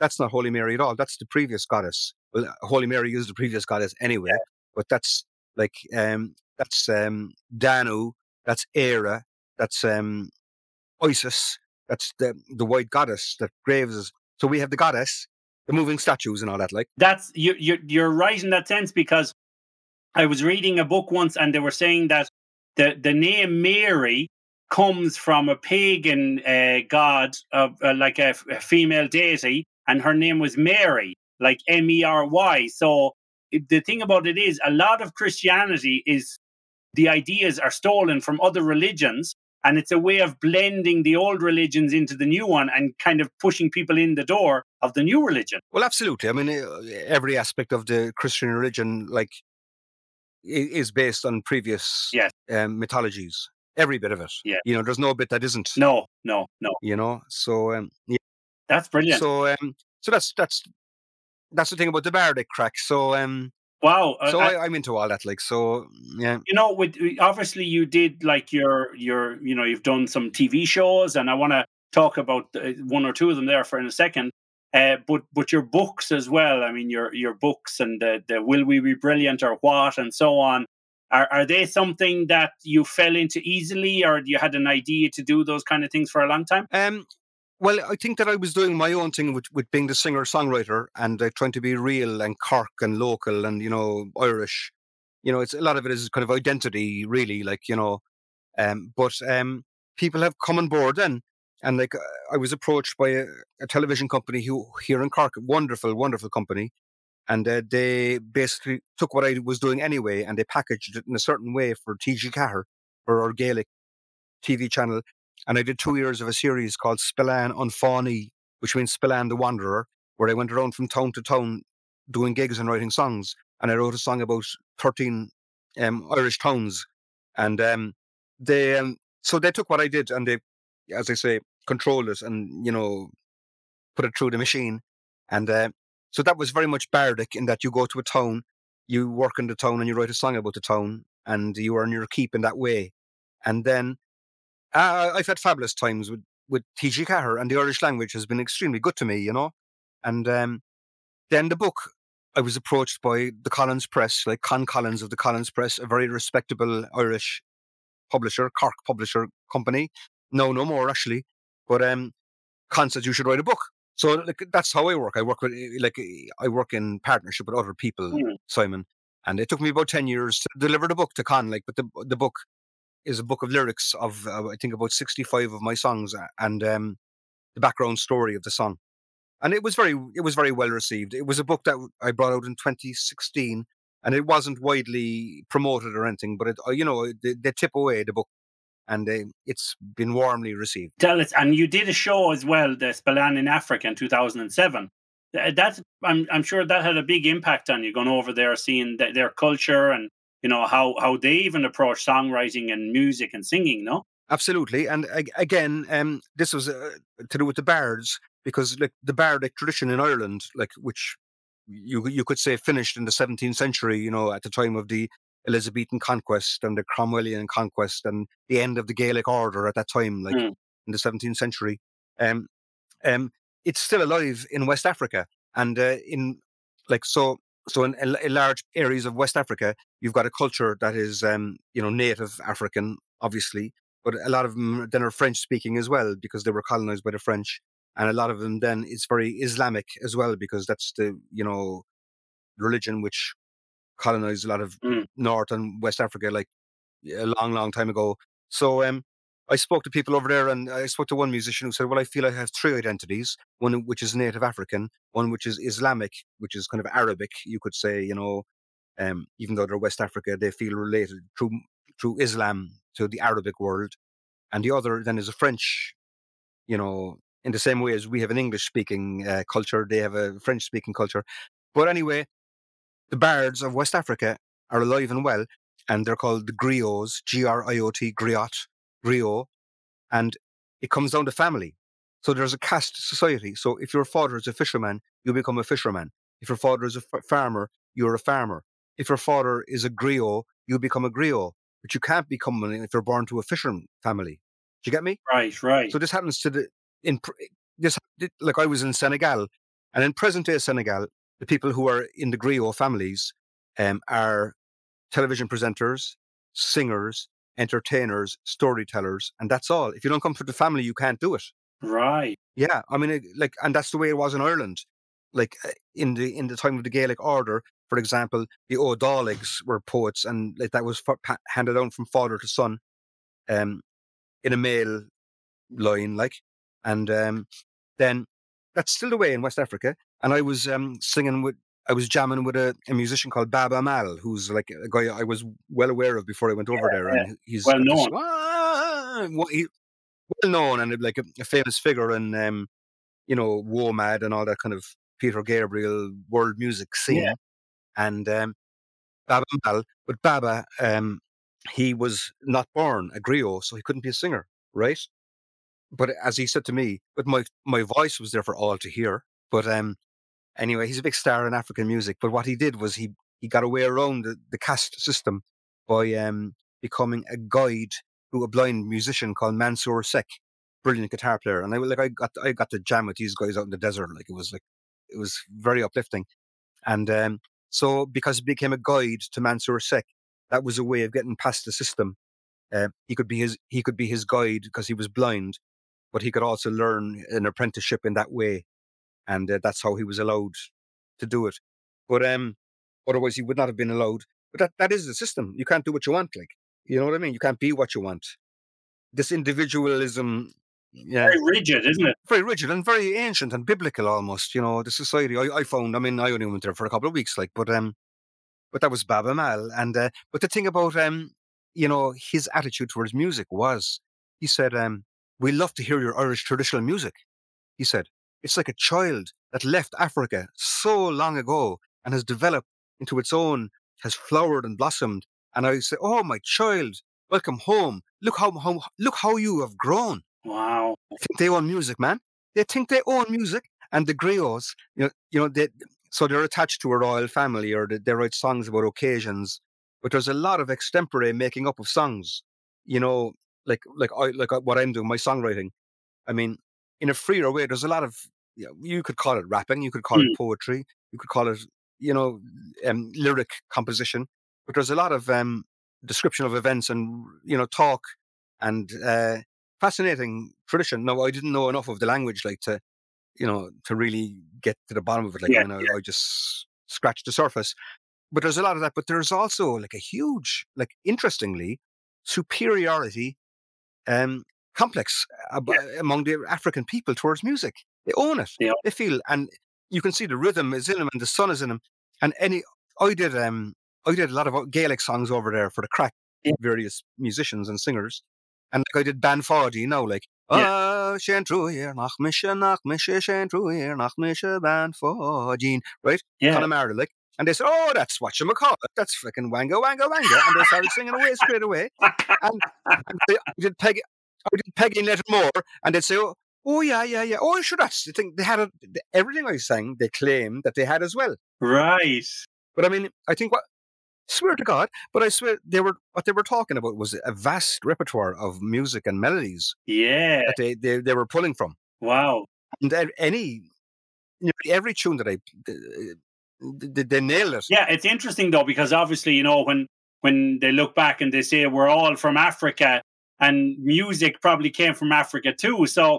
That's not Holy Mary at all. That's the previous goddess. Well, Holy Mary is the previous goddess anyway, but that's like um, that's um, Danu, that's Era, that's um, Isis, that's the the white goddess that Graves is. So we have the goddess, the moving statues and all that. Like That's you. You you're right in that sense because I was reading a book once and they were saying that the the name Mary comes from a pagan uh, god of uh, like a, female deity, and her name was Mary, like M E R Y. So the thing about it is, a lot of Christianity is the ideas are stolen from other religions. And it's a way of blending the old religions into the new one and kind of pushing people in the door of the new religion. Well, absolutely. I mean, uh, every aspect of the Christian religion, like, is based on previous Yes. um, mythologies. Every bit of it. Yeah. You know, there's no bit that isn't. No, no, no. You know, so um, yeah. That's brilliant. So um, so that's that's that's the thing about the bardic crack. So um, wow. uh, so I- I'm into all that. Like, so yeah. you know, with obviously you did like your your you know you've done some TV shows, and I want to talk about uh, one or two of them there for in a second. Uh, but but your books as well. I mean, your your books and the the Will We Be Brilliant or What and so on. Are are they something that you fell into easily, or you had an idea to do those kind of things for a long time? Um, Well, I think that I was doing my own thing with, with being the singer songwriter and uh, trying to be real and Cork and local and you know Irish. You know, it's a lot of it is kind of identity, really. Like you know, um, but um, people have come on board and and like I was approached by a, a television company who here in Cork, wonderful, wonderful company, and uh, they basically took what I was doing anyway and they packaged it in a certain way for TG Ceathair for our Gaelic TV channel. And I did two years of a series called Spillane an Fánaí, which means Spillane the Wanderer, where I went around from town to town doing gigs and writing songs. And I wrote a song about 13 um, Irish towns. And um, they, um, so they took what I did and they, as I say, controlled it and, you know, put it through the machine. And uh, so that was very much bardic in that you go to a town, you work in the town and you write a song about the town and you earn your keep in that way. And then uh, I've had fabulous times with, with TG Ceathair and the Irish language has been extremely good to me, you know. And um, then the book, I was approached by the Collins Press, like Con Collins of the Collins Press, a very respectable Irish publisher, Cork publisher company. No, no more actually. But um, Con said you should write a book. So like, that's how I work. I work with like I work in partnership with other people, mm. Simon. And it took me about ten years to deliver the book to Con. Like, but the the book is a book of lyrics of uh, I think about sixty five of my songs and um, the background story of the song. And it was very it was very well received. It was a book that I brought out in 2016, and it wasn't widely promoted or anything. But it, uh, you know, they, they tip away the book and uh, it's been warmly received. Tell us, and you did a show as well, the Spillane in Africa in 2007. That's I'm I'm sure that had a big impact on you going over there, seeing the, their culture and you know how how they even approach songwriting and music and singing. No, absolutely. And again, um, this was uh, to do with the bards because like the bardic tradition in Ireland, like which you you could say finished in the 17th century. You know, at the time of the Elizabethan conquest and the Cromwellian conquest and the end of the Gaelic order at that time, like mm. in the 17th century. Um, um, it's still alive in West Africa, and uh, in like so. So in, in, large areas of West Africa, you've got a culture that is, um, you know, native African, obviously, but a lot of them then are French speaking as well because they were colonized by the French, and a lot of them then is very Islamic as well because that's the you know religion which colonized a lot of mm. North and West Africa like a long, long time ago. So um, I spoke to people over there, and I spoke to one musician who said, "Well, I feel I have three identities: one which is native African, one which is Islamic, which is kind of Arabic, you could say. You know, um, even though they're West Africa, they feel related through through Islam to the Arabic world, and the other then is a French. You know, in the same way as we have an English-speaking uh, culture, they have a French-speaking culture. But anyway, the bards of West Africa are alive and well, and they're called the griots, G R I O T, griot, griot, and it comes down to family. So there's a caste society. So if your father is a fisherman, you become a fisherman. If your father is a f- farmer, you're a farmer. If your father is a griot, you become a griot. But you can't become one if you're born to a fisherman family. Do you get me? Right, right. So this happens to the in this like I was in Senegal, and in present day Senegal, the people who are in the griot families um, are television presenters, singers, entertainers, storytellers, and that's all. If you don't come from the family, you can't do it. Right. Yeah, I mean, like, and that's the way it was in Ireland. Like uh, in the in the time of the Gaelic order, for example, the O'Daligs were poets, and like that was for, handed down from father to son, um, in a male line, like, and um, then that's still the way in West Africa. And I was um, singing with, I was jamming with a, a, musician called Baaba Maal, who's like a guy I was well aware of before I went over yeah, there. And he's well known. well, he, well known and like a, a famous figure in, um, you know, WOMAD and all that kind of Peter Gabriel world music scene. Yeah. And um, Baaba Maal, but Baba, um, he was not born a griot, so he couldn't be a singer, right? but as he said to me, but my my voice was there for all to hear. But um, anyway, he's a big star in African music. But what he did was he he got away around the, the caste system by um becoming a guide to a blind musician called Mansour Seck, brilliant guitar player. And I like I got I got to jam with these guys out in the desert. Like it was like it was very uplifting. And um, so because he became a guide to Mansour Seck, that was a way of getting past the system. Uh, he could be his he could be his guide because he was blind, but he could also learn an apprenticeship in that way, and uh, that's how he was allowed to do it. But um, otherwise, he would not have been allowed. But that, that is the system. You can't do what you want, like you know what I mean. You can't be what you want. This individualism, yeah, Very rigid, isn't it? very rigid and very ancient and biblical almost. You know, the society I, I found. I mean, I only went there for a couple of weeks, like, but um, but that was Baaba Maal. And uh, but the thing about um, you know, his attitude towards music was, he said, um, we love to hear your Irish traditional music. He said, it's like a child that left Africa so long ago and has developed into its own, has flowered and blossomed. And I say, oh my child, welcome home. Look how, how look how you have grown Wow. I think they own music, man. They think they own music, and the griots, you know, you know, they so they're attached to a royal family, or they, they write songs about occasions. But there's a lot of extempore making up of songs, you know, like like I like uh, what I'm doing, my songwriting. I mean, in a freer way, there's a lot of you, know, you could call it rapping, you could call it poetry, you could call it you know um, lyric composition. But there's a lot of um, description of events and you know talk and uh, fascinating tradition. No, I didn't know enough of the language, like to, you know, to really get to the bottom of it. Like, Yeah, I, mean, I, I just scratched the surface. But there's a lot of that. But there's also like a huge, like, interestingly, superiority um, complex ab- among the African people towards music. They own it. Yeah. They feel, and you can see the rhythm is in them and the sun is in them. And any, I did, um, I did a lot of Gaelic songs over there for the crack, Yeah. various musicians and singers. And like I did Banfody, you know, like Yeah. Ah, Shen Truir, nach Misha, nach Misha, Shen Truir, nach Misha, Bean Pháidín, right? Yeah. Connemara, like. And they said, Oh, that's what you call it. That's fucking wanga, wanga, wanga. And they started singing away straight away. And, and they, I did Peggy, I did Peggy Little More, and they'd say, Oh, oh yeah, yeah, yeah. Oh, sure, that's the thing. They had a, everything I sang, they claimed that they had as well. Right. But I mean, I think what swear to God, but I swear they were what they were talking about was a vast repertoire of music and melodies Yeah. that they they, they were pulling from, Wow. and any every tune that I they, they nailed it. Yeah, it's interesting though because obviously you know when when they look back and they say we're all from Africa and music probably came from Africa too. So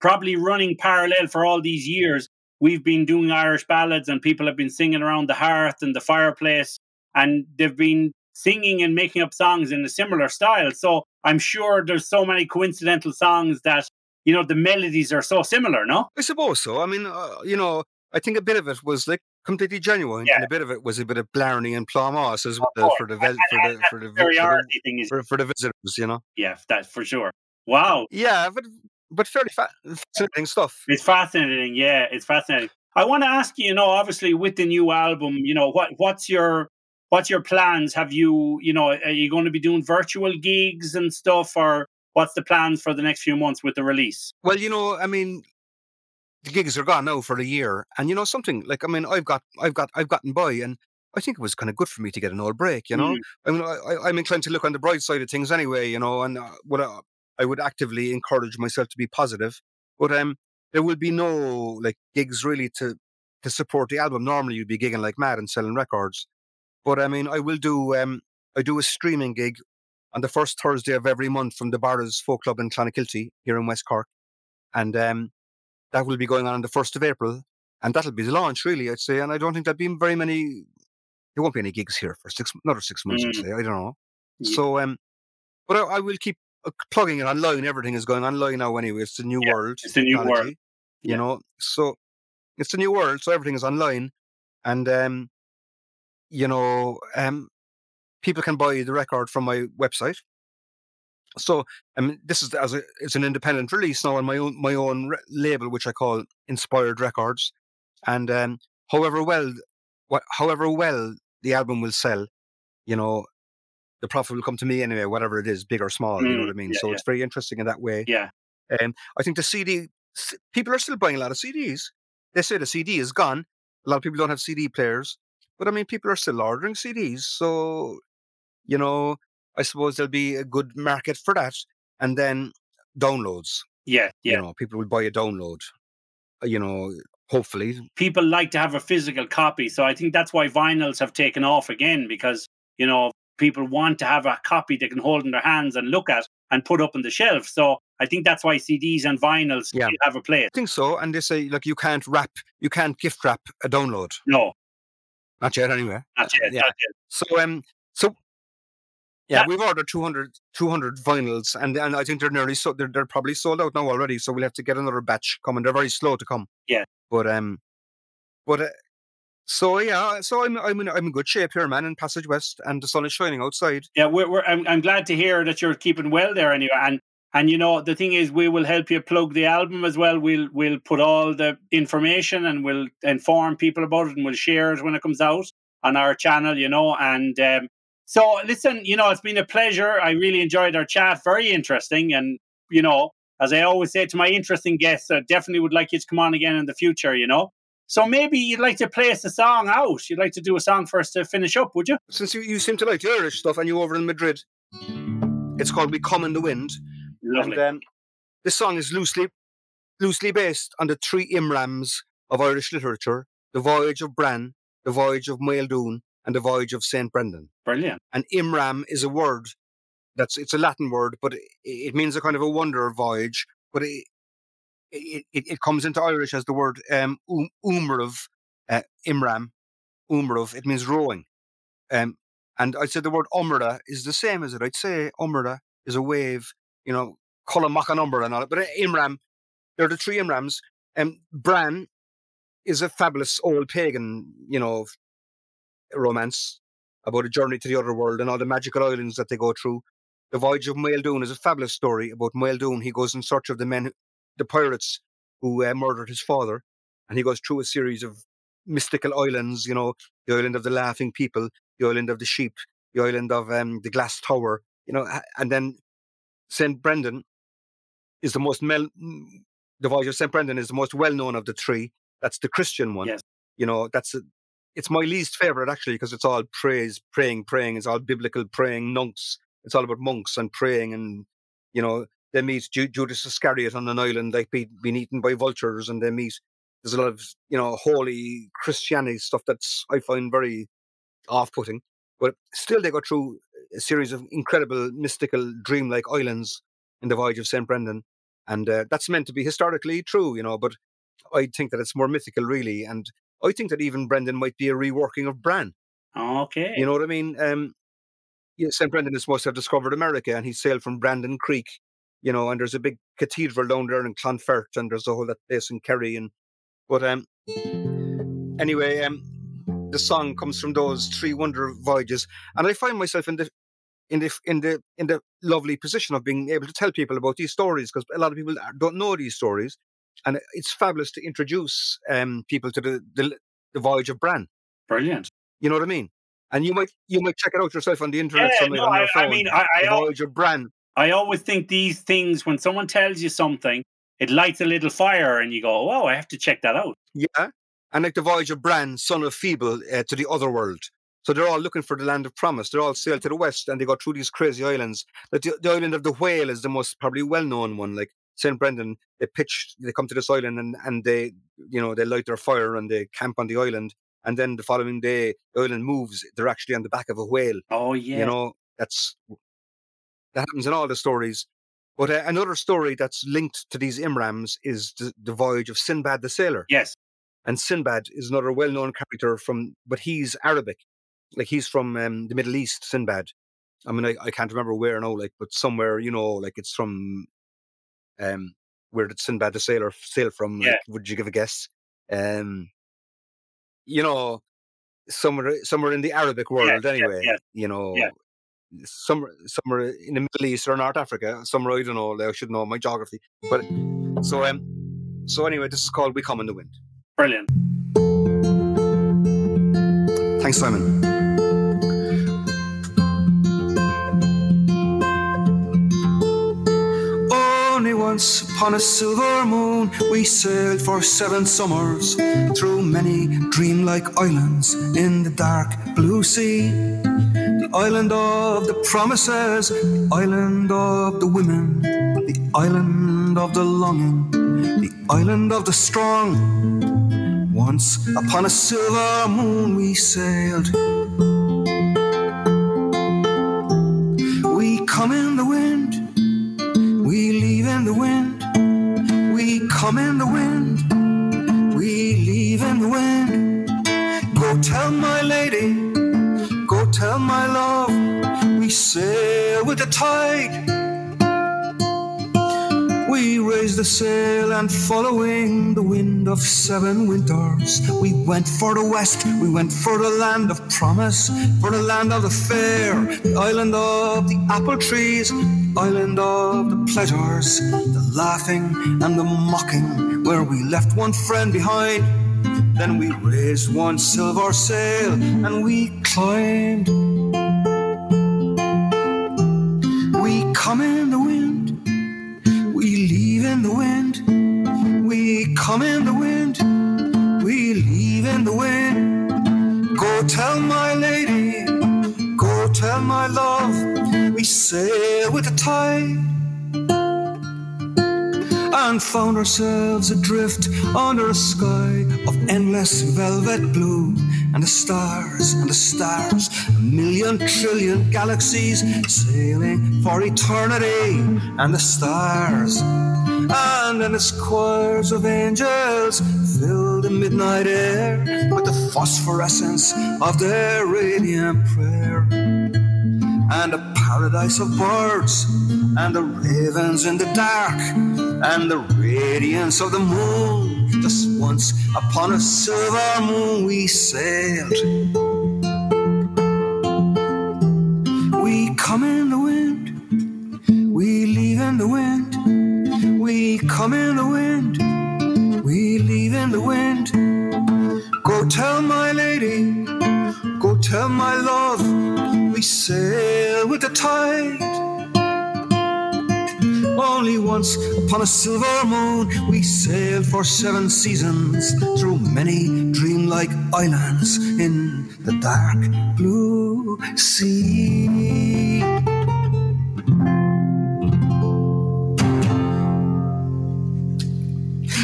probably running parallel for all these years, we've been doing Irish ballads and people have been singing around the hearth and the fireplace and they've been singing and making up songs in a similar style. So I'm sure there's so many coincidental songs that you know the melodies are so similar, no? I suppose so. I mean, uh, you know, I think a bit of it was like completely genuine, Yeah. and a bit of it was a bit of Blarney and plámás as well for the for the for the, for the, Superiority thing for, for the visitors, you know. yeah, that's for sure. Wow. Yeah, but but fairly fa- fascinating stuff. It's fascinating. Yeah, it's fascinating. I want to ask you, you know, obviously with the new album, you know, what what's your what's your plans? Have you, you know, are you going to be doing virtual gigs and stuff, or what's the plans for the next few months with the release? Well, you know, I mean, the gigs are gone now for a year, and you know something like I mean, I've got, I've got, I've gotten by, and I think it was kind of good for me to get an old break. You know, Mm. I mean, I, I'm inclined to look on the bright side of things anyway. You know, and uh, what I, I would actively encourage myself to be positive, but um, there will be no like gigs really to to support the album. Normally, you'd be gigging like mad and selling records, but I mean, I will do um, I do a streaming gig on the first Thursday of every month from the Barras Folk Club in Clonakilty here in West Cork, and um, that will be going on on the first of April, and that'll be the launch, really, I'd say. And I don't think there'll be very many. There won't be any gigs here for six another six months. I'd Mm. say. I don't know. Yeah. So, um, but I, I will keep plugging it online. Everything is going online now anyway. It's the new Yeah, world. it's the new world. You Yeah. know, so it's the new world. So everything is online, and um, you know, um, people can buy the record from my website. So, I mean, this is as a, it's an independent release now on my own my own re- label, which I call Inspired Records. And um, however well, what however well the album will sell, you know, the profit will come to me anyway, whatever it is, big or small. you know Mm, what I mean? yeah, so yeah. it's very interesting in that way. Yeah. Um, I think the CD people are still buying a lot of CDs. They say the CD is gone. A lot of people don't have CD players, but I mean, people are still ordering CDs. So, you know, I suppose there'll be a good market for that. And then downloads. Yeah, yeah. You know, people will buy a download. uh, You know, hopefully. People like to have a physical copy, so I think that's why vinyls have taken off again because you know people want to have a copy they can hold in their hands and look at and put up on the shelf. So I think that's why CDs and vinyls Yeah. have a place. I think so. And they say like you can't wrap, you can't gift wrap a download. No, Not yet, anyway. not yet. Yeah. Not yet. So um, so yeah, That- we've ordered 200, 200 vinyls, and and I think they're nearly so they're, they're probably sold out now already. So we'll have to get another batch coming. They're very slow to come. Yeah. But um, but uh, so yeah, so I'm I'm in, I'm in good shape here, man, in Passage West, and the sun is shining outside. Yeah, we're, we're I'm, I'm glad to hear that you're keeping well there anyway. And and you know the thing is, we will help you plug the album as well. We'll we'll put all the information and we'll inform people about it, and we'll share it when it comes out on our channel. You know, and um, so listen, you know, it's been a pleasure. I really enjoyed our chat. Very interesting, and you know, as I always say to my interesting guests, I definitely would like you to come on again in the future. You know. So maybe you'd like to play us a song out. You'd like to do a song for us to finish up, would you? Since you, you seem to like the Irish stuff, and you're over in Madrid, it's called "We Come in the Wind." Lovely. And um, this song is loosely loosely based on the three Imrams of Irish literature: the Voyage of Bran, the Voyage of Maeldoon, and the Voyage of Saint Brendan. Brilliant. And Imram is a word that's it's a Latin word, but it, it means a kind of a wonder voyage. But it it, it, it comes into Irish as the word um, um umrav, uh, Imram, umrav. It means rowing. Um, and I'd say the word umra is the same as it. I'd say umra is a wave, you know, Colamacan umra and all that. But uh, Imram, they're the three Imrams. Um, Bran is a fabulous old pagan, you know, romance about a journey to the other world and all the magical islands that they go through. The Voyage of Maeldoon is a fabulous story about Maeldoon. He goes in search of the men, the pirates who uh, murdered his father, and he goes through a series of mystical islands. You know, the island of the laughing people, the island of the sheep, the island of um, the glass tower. You know, and then Saint Brendan is the most mel- the Voyage of Saint Brendan is the most well known of the three. That's the Christian one. Yes. You know, that's a, it's my least favorite actually because it's all praise, praying, praying. It's all biblical praying, monks. It's all about monks and praying, and you know they meet Ju- Judas Iscariot on an island, like be, being eaten by vultures, and they meet. There's a lot of you know holy Christianity stuff that's I find very off-putting, but still they go through a series of incredible mystical, dreamlike islands in the Voyage of Saint Brendan, and uh, that's meant to be historically true, you know. But I think that it's more mythical, really, and I think that even Brendan might be a reworking of Bran. Okay. You know what I mean? Um, yeah, St. Brendan is supposed to have discovered America and he sailed from Brandon Creek, you know, and there's a big cathedral down there in Clonfert and there's a whole that place in Kerry. And but um, anyway, um, the song comes from those three wonder voyages, and I find myself in the in the in the in the lovely position of being able to tell people about these stories because a lot of people don't know these stories, and it's fabulous to introduce um, people to the, the the voyage of Bran. Brilliant. You know what I mean? And you might you might check it out yourself on the internet Yeah, somewhere no, on your I, phone. I mean, I, the I, al- voyage of Bran. I always think these things, when someone tells you something, it lights a little fire and you go, wow, I have to check that out. Yeah, and like the voyage of Bran, son of Febal, uh, to the other world. So they're all looking for the land of promise. They're all sail to the west, and they go through these crazy islands. Like the, the island of the whale is the most probably well-known one. Like Saint Brendan, they pitch, they come to this island, and and they, you know, they light their fire and they camp on the island. And then the following day, the island moves. They're actually on the back of a whale. Oh, yeah. You know, that's that happens in all the stories. But uh, another story that's linked to these Imrams is the, the voyage of Sinbad the sailor. yes. And Sinbad is another well-known character from, but he's Arabic, like he's from um, the Middle East. Sinbad. I mean, I, I can't remember where now, like, but somewhere, you know, like it's from, um, where did Sinbad the sailor sail from? Like, Yeah. would you give a guess? Um, you know, somewhere, somewhere in the Arabic world, yes, anyway. yes. You know, Yeah. Somewhere, somewhere in the Middle East or North Africa. Somewhere I don't know. like, I should know my geography, but so um, so anyway, this is called "We Come in the Wind." Brilliant. Thanks, Simon. Once upon a silver moon we sailed for seven summers through many dreamlike islands in the dark blue sea. The island of the promises, the island of the women, the island of the longing, the island of the strong. Once upon a silver moon we sailed. We come in the wind, we leave in the wind, we come in the wind, we leave in the wind. Go tell my lady, go tell my love, we sail with the tide. We raised the sail and following the wind of seven winters, we went for the west, we went for the land of promise, for the land of the fair, the island of the apple trees, the island of the pleasures, the laughing and the mocking, where we left one friend behind. Then we raised one silver sail and we climbed. We come in come in the wind, we leave in the wind. Go tell my lady, go tell my love, we sail with the tide and found ourselves adrift under a sky of endless velvet blue. And the stars, and the stars, a million trillion galaxies sailing for eternity. And the stars, and endless choirs of angels fill the midnight air with the phosphorescence of their radiant prayer and a paradise of birds, and the ravens in the dark, and the radiance of the moon. Just once upon a silver moon we sailed. We come in the wind, we leave in the wind, we come in the wind, we leave in the wind. Go tell my lady, go tell my love, we sail with the tide. Only once upon a silver moon we sailed for seven seasons through many dreamlike islands in the dark blue sea.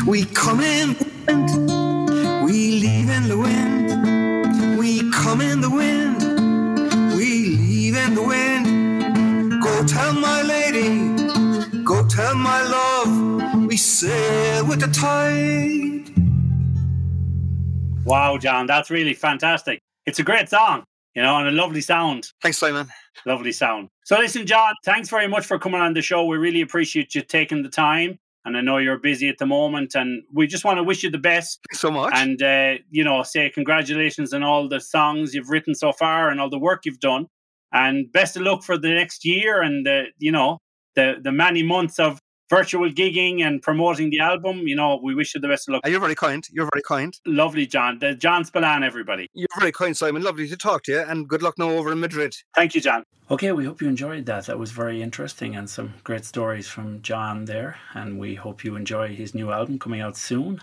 We come in the wind, we leave in the wind. We come in the wind, we leave in the wind. Go tell my lady, go tell my love, we sail with the tide. Wow, John, that's really fantastic. It's a great song, you know, and a lovely sound. Thanks, Simon. Lovely sound. So, listen, John, thanks very much for coming on the show. We really appreciate you taking the time. And I know you're busy at the moment, and we just want to wish you the best. Thanks so much. And, uh, you know, say congratulations on all the songs you've written so far and all the work you've done. And best of luck for the next year and, the, you know, the, the many months of virtual gigging and promoting the album. You know, we wish you the best of luck. Uh, You're very kind. You're very kind. Lovely, John. The John Spillane, everybody. You're very kind, Simon. Lovely to talk to you, and good luck now over in Madrid. Thank you, John. Okay, we hope you enjoyed that. That was very interesting and some great stories from John there. And we hope you enjoy his new album coming out soon.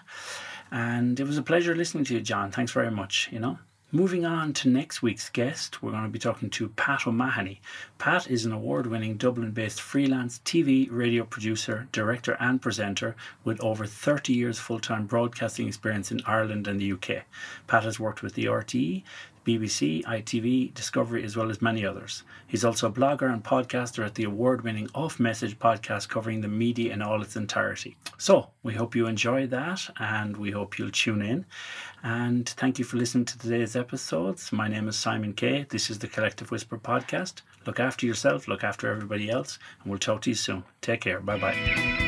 And it was a pleasure listening to you, John. Thanks very much, you know. Moving on to next week's guest, we're going to be talking to Pat O'Mahony. Pat is an award winning Dublin based freelance TV, radio producer, director, and presenter with over 30 years full time broadcasting experience in Ireland and the UK. Pat has worked with the RTE, BBC, ITV, Discovery, as well as many others. He's also a blogger and podcaster at the award winning Off Message podcast covering the media in all its entirety. So, we hope you enjoy that and we hope you'll tune in. And thank you for listening to today's episodes. My name is Simon Kay. This is the Collective Whisper podcast. Look after yourself, look after everybody else, and we'll talk to you soon. Take care. Bye bye.